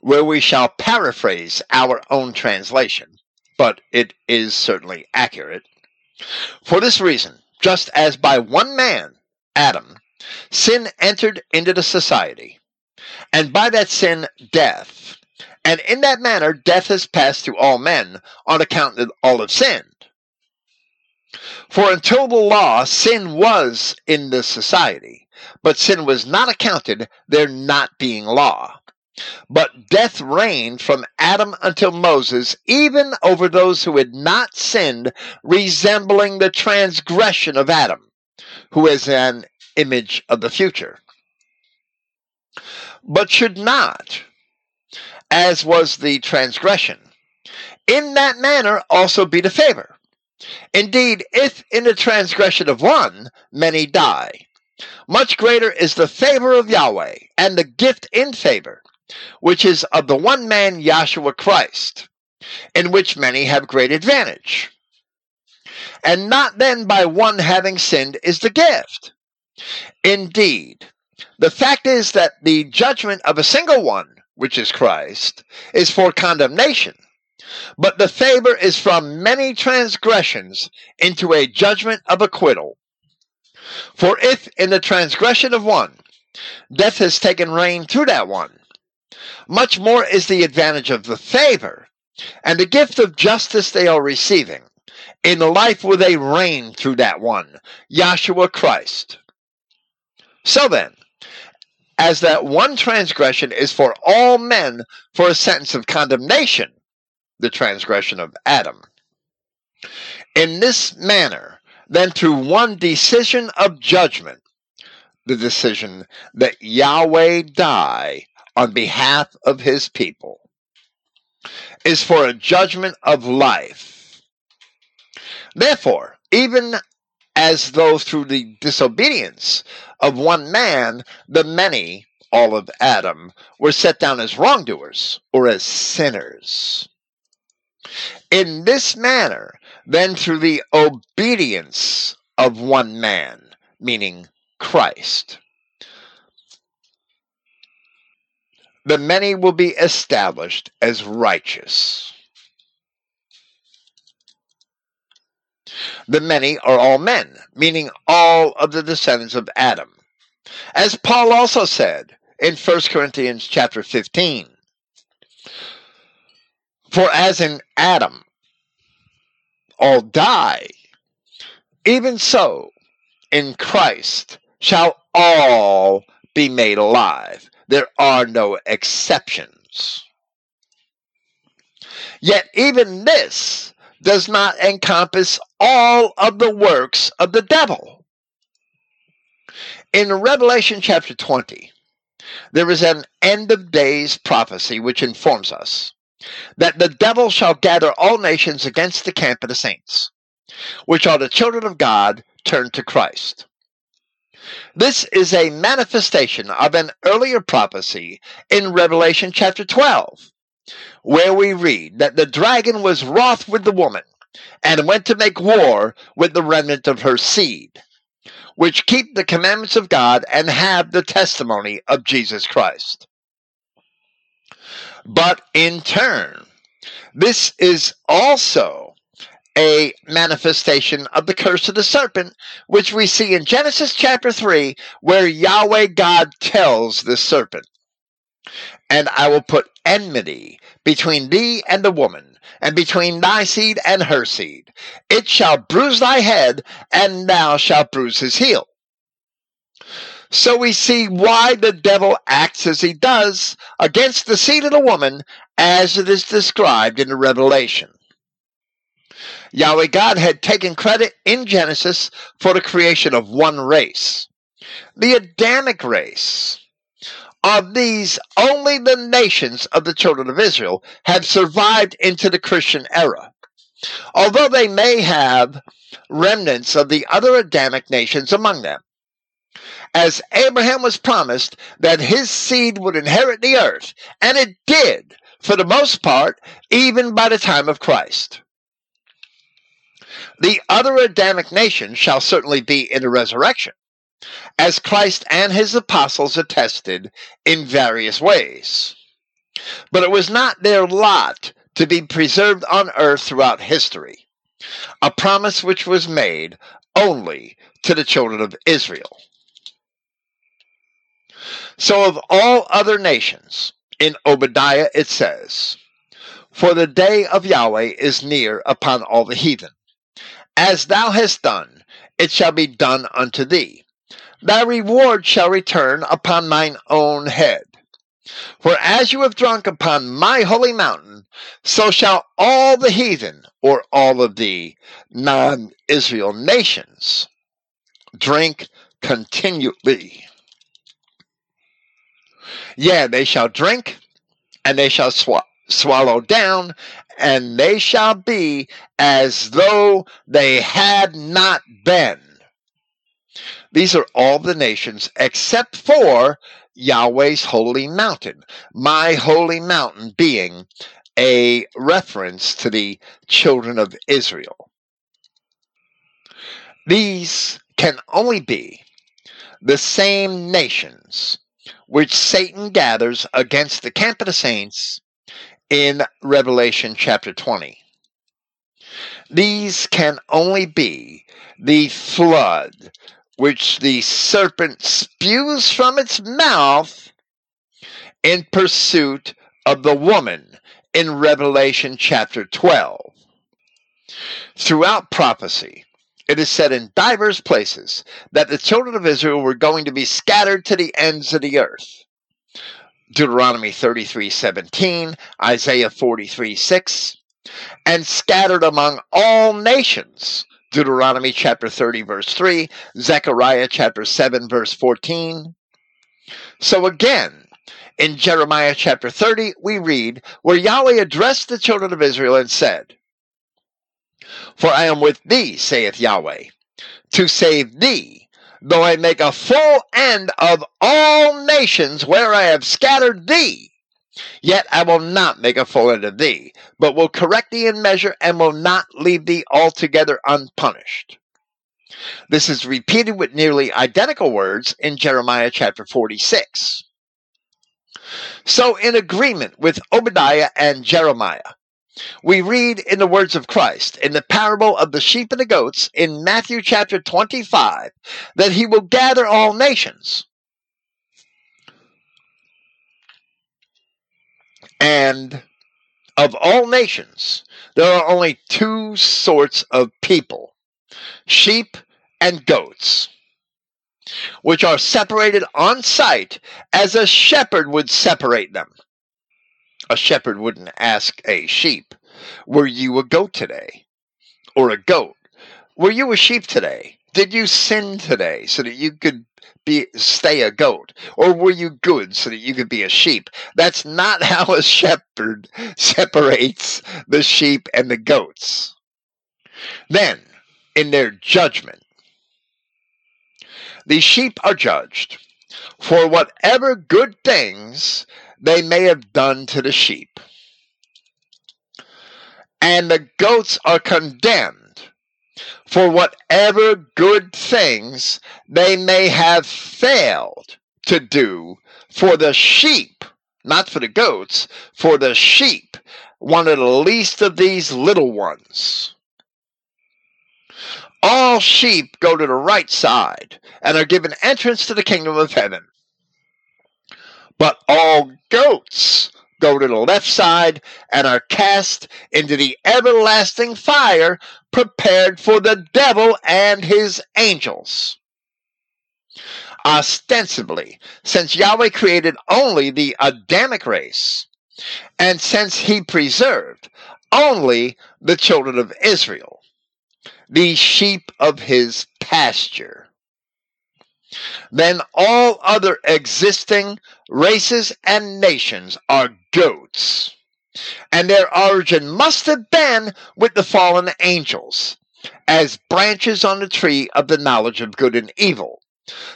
where we shall paraphrase our own translation, but it is certainly accurate. For this reason, just as by one man, Adam, sin entered into the society, and by that sin, death. And in that manner, death has passed through all men on account that all have sinned. For until the law, sin was in the society, but sin was not accounted, there not being law. But death reigned from Adam until Moses, even over those who had not sinned, resembling the transgression of Adam, who is an image of the future. But should not, as was the transgression, in that manner also be the favor. Indeed, if in the transgression of one many die, much greater is the favor of Yahweh and the gift in favor which is of the one man Yahshua Christ, in which many have great advantage. And not then by one having sinned is the gift. Indeed, the fact is that the judgment of a single one, which is Christ, is for condemnation, but the favor is from many transgressions into a judgment of acquittal. For if in the transgression of one, death has taken reign through that one, much more is the advantage of the favor and the gift of justice they are receiving. In the life where they reign through that one, Yahshua Christ. So then, as that one transgression is for all men for a sentence of condemnation, the transgression of Adam. In this manner, then through one decision of judgment, the decision that Yahweh die on behalf of his people is for a judgment of life. Therefore, even as though through the disobedience of one man, the many, all of Adam, were set down as wrongdoers or as sinners. In this manner, then through the obedience of one man, meaning Christ, the many will be established as righteous. The many are all men, meaning all of the descendants of Adam. As Paul also said in 1 Corinthians chapter 15, For as in Adam all die, even so in Christ shall all be made alive there are no exceptions. Yet even this does not encompass all of the works of the devil. In Revelation chapter 20, there is an end of days prophecy which informs us that the devil shall gather all nations against the camp of the saints, which are the children of God turned to Christ. This is a manifestation of an earlier prophecy in Revelation chapter 12, where we read that the dragon was wroth with the woman and went to make war with the remnant of her seed, which keep the commandments of God and have the testimony of Jesus Christ. But in turn, this is also a manifestation of the curse of the serpent, which we see in Genesis chapter 3, where Yahweh God tells the serpent, And I will put enmity between thee and the woman, and between thy seed and her seed. It shall bruise thy head, and thou shalt bruise his heel. So we see why the devil acts as he does against the seed of the woman, as it is described in the Revelation. Yahweh God had taken credit in Genesis for the creation of one race, the Adamic race. Of these, only the nations of the children of Israel have survived into the Christian era. Although they may have remnants of the other Adamic nations among them. As Abraham was promised that his seed would inherit the earth, and it did, for the most part, even by the time of Christ. The other Adamic nations shall certainly be in the resurrection, as Christ and his apostles attested in various ways. But it was not their lot to be preserved on earth throughout history, a promise which was made only to the children of Israel. So, of all other nations, in Obadiah it says, For the day of Yahweh is near upon all the heathen. As thou hast done, it shall be done unto thee. Thy reward shall return upon mine own head. For as you have drunk upon my holy mountain, so shall all the heathen, or all of the non Israel nations, drink continually. Yeah, they shall drink, and they shall sw- swallow down, and they shall be as though they had not been. These are all the nations except for Yahweh's holy mountain, my holy mountain being a reference to the children of Israel. These can only be the same nations which Satan gathers against the camp of the saints in Revelation chapter 20. These can only be the flood which the serpent spews from its mouth in pursuit of the woman in Revelation chapter 12. Throughout prophecy, it is said in divers places that the children of Israel were going to be scattered to the ends of the earth. Deuteronomy 33 17, Isaiah 43 6, and scattered among all nations Deuteronomy chapter 30, verse 3, Zechariah chapter 7, verse 14. So again, in Jeremiah chapter 30, we read where Yahweh addressed the children of Israel and said, For I am with thee, saith Yahweh, to save thee, though I make a full end of all nations where I have scattered thee. Yet I will not make a full end of thee, but will correct thee in measure, and will not leave thee altogether unpunished. This is repeated with nearly identical words in Jeremiah chapter 46. So, in agreement with Obadiah and Jeremiah, we read in the words of Christ in the parable of the sheep and the goats in Matthew chapter 25 that he will gather all nations And of all nations, there are only two sorts of people sheep and goats, which are separated on sight as a shepherd would separate them. A shepherd wouldn't ask a sheep, Were you a goat today? Or a goat, Were you a sheep today? Did you sin today so that you could be stay a goat or were you good so that you could be a sheep that's not how a shepherd separates the sheep and the goats then in their judgment the sheep are judged for whatever good things they may have done to the sheep and the goats are condemned for whatever good things they may have failed to do for the sheep, not for the goats, for the sheep, one of the least of these little ones. All sheep go to the right side and are given entrance to the kingdom of heaven. But all goats go to the left side and are cast into the everlasting fire prepared for the devil and his angels. Ostensibly, since Yahweh created only the Adamic race, and since he preserved only the children of Israel, the sheep of his pasture, then all other existing races and nations are goats. And their origin must have been with the fallen angels, as branches on the tree of the knowledge of good and evil.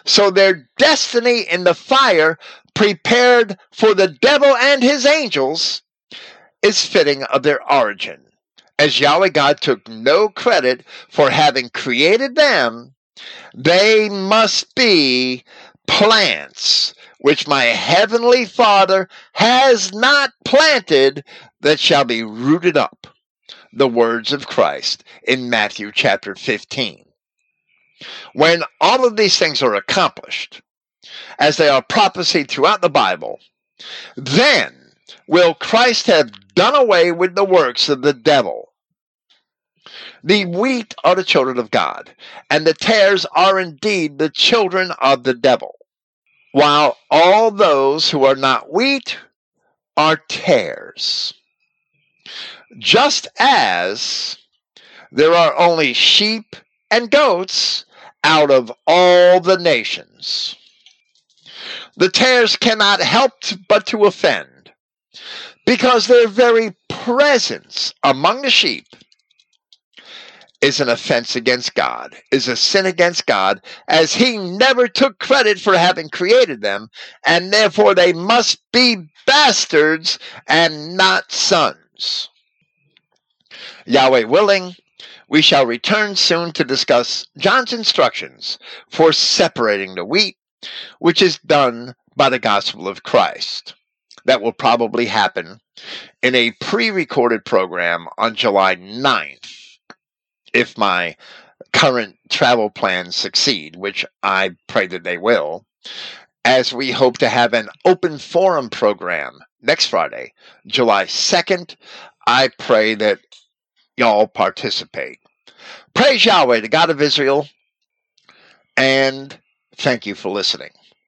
So their destiny in the fire prepared for the devil and his angels is fitting of their origin. As Yahweh God took no credit for having created them, they must be plants which my heavenly Father has not planted that shall be rooted up. The words of Christ in Matthew chapter 15. When all of these things are accomplished, as they are prophesied throughout the Bible, then will Christ have done away with the works of the devil. The wheat are the children of God, and the tares are indeed the children of the devil, while all those who are not wheat are tares. Just as there are only sheep and goats out of all the nations. The tares cannot help but to offend, because their very presence among the sheep is an offense against God, is a sin against God, as He never took credit for having created them, and therefore they must be bastards and not sons. Yahweh willing, we shall return soon to discuss John's instructions for separating the wheat, which is done by the gospel of Christ. That will probably happen in a pre recorded program on July 9th, if my current travel plans succeed, which I pray that they will, as we hope to have an open forum program next Friday, July 2nd. I pray that y'all participate. Praise Yahweh, the God of Israel, and thank you for listening.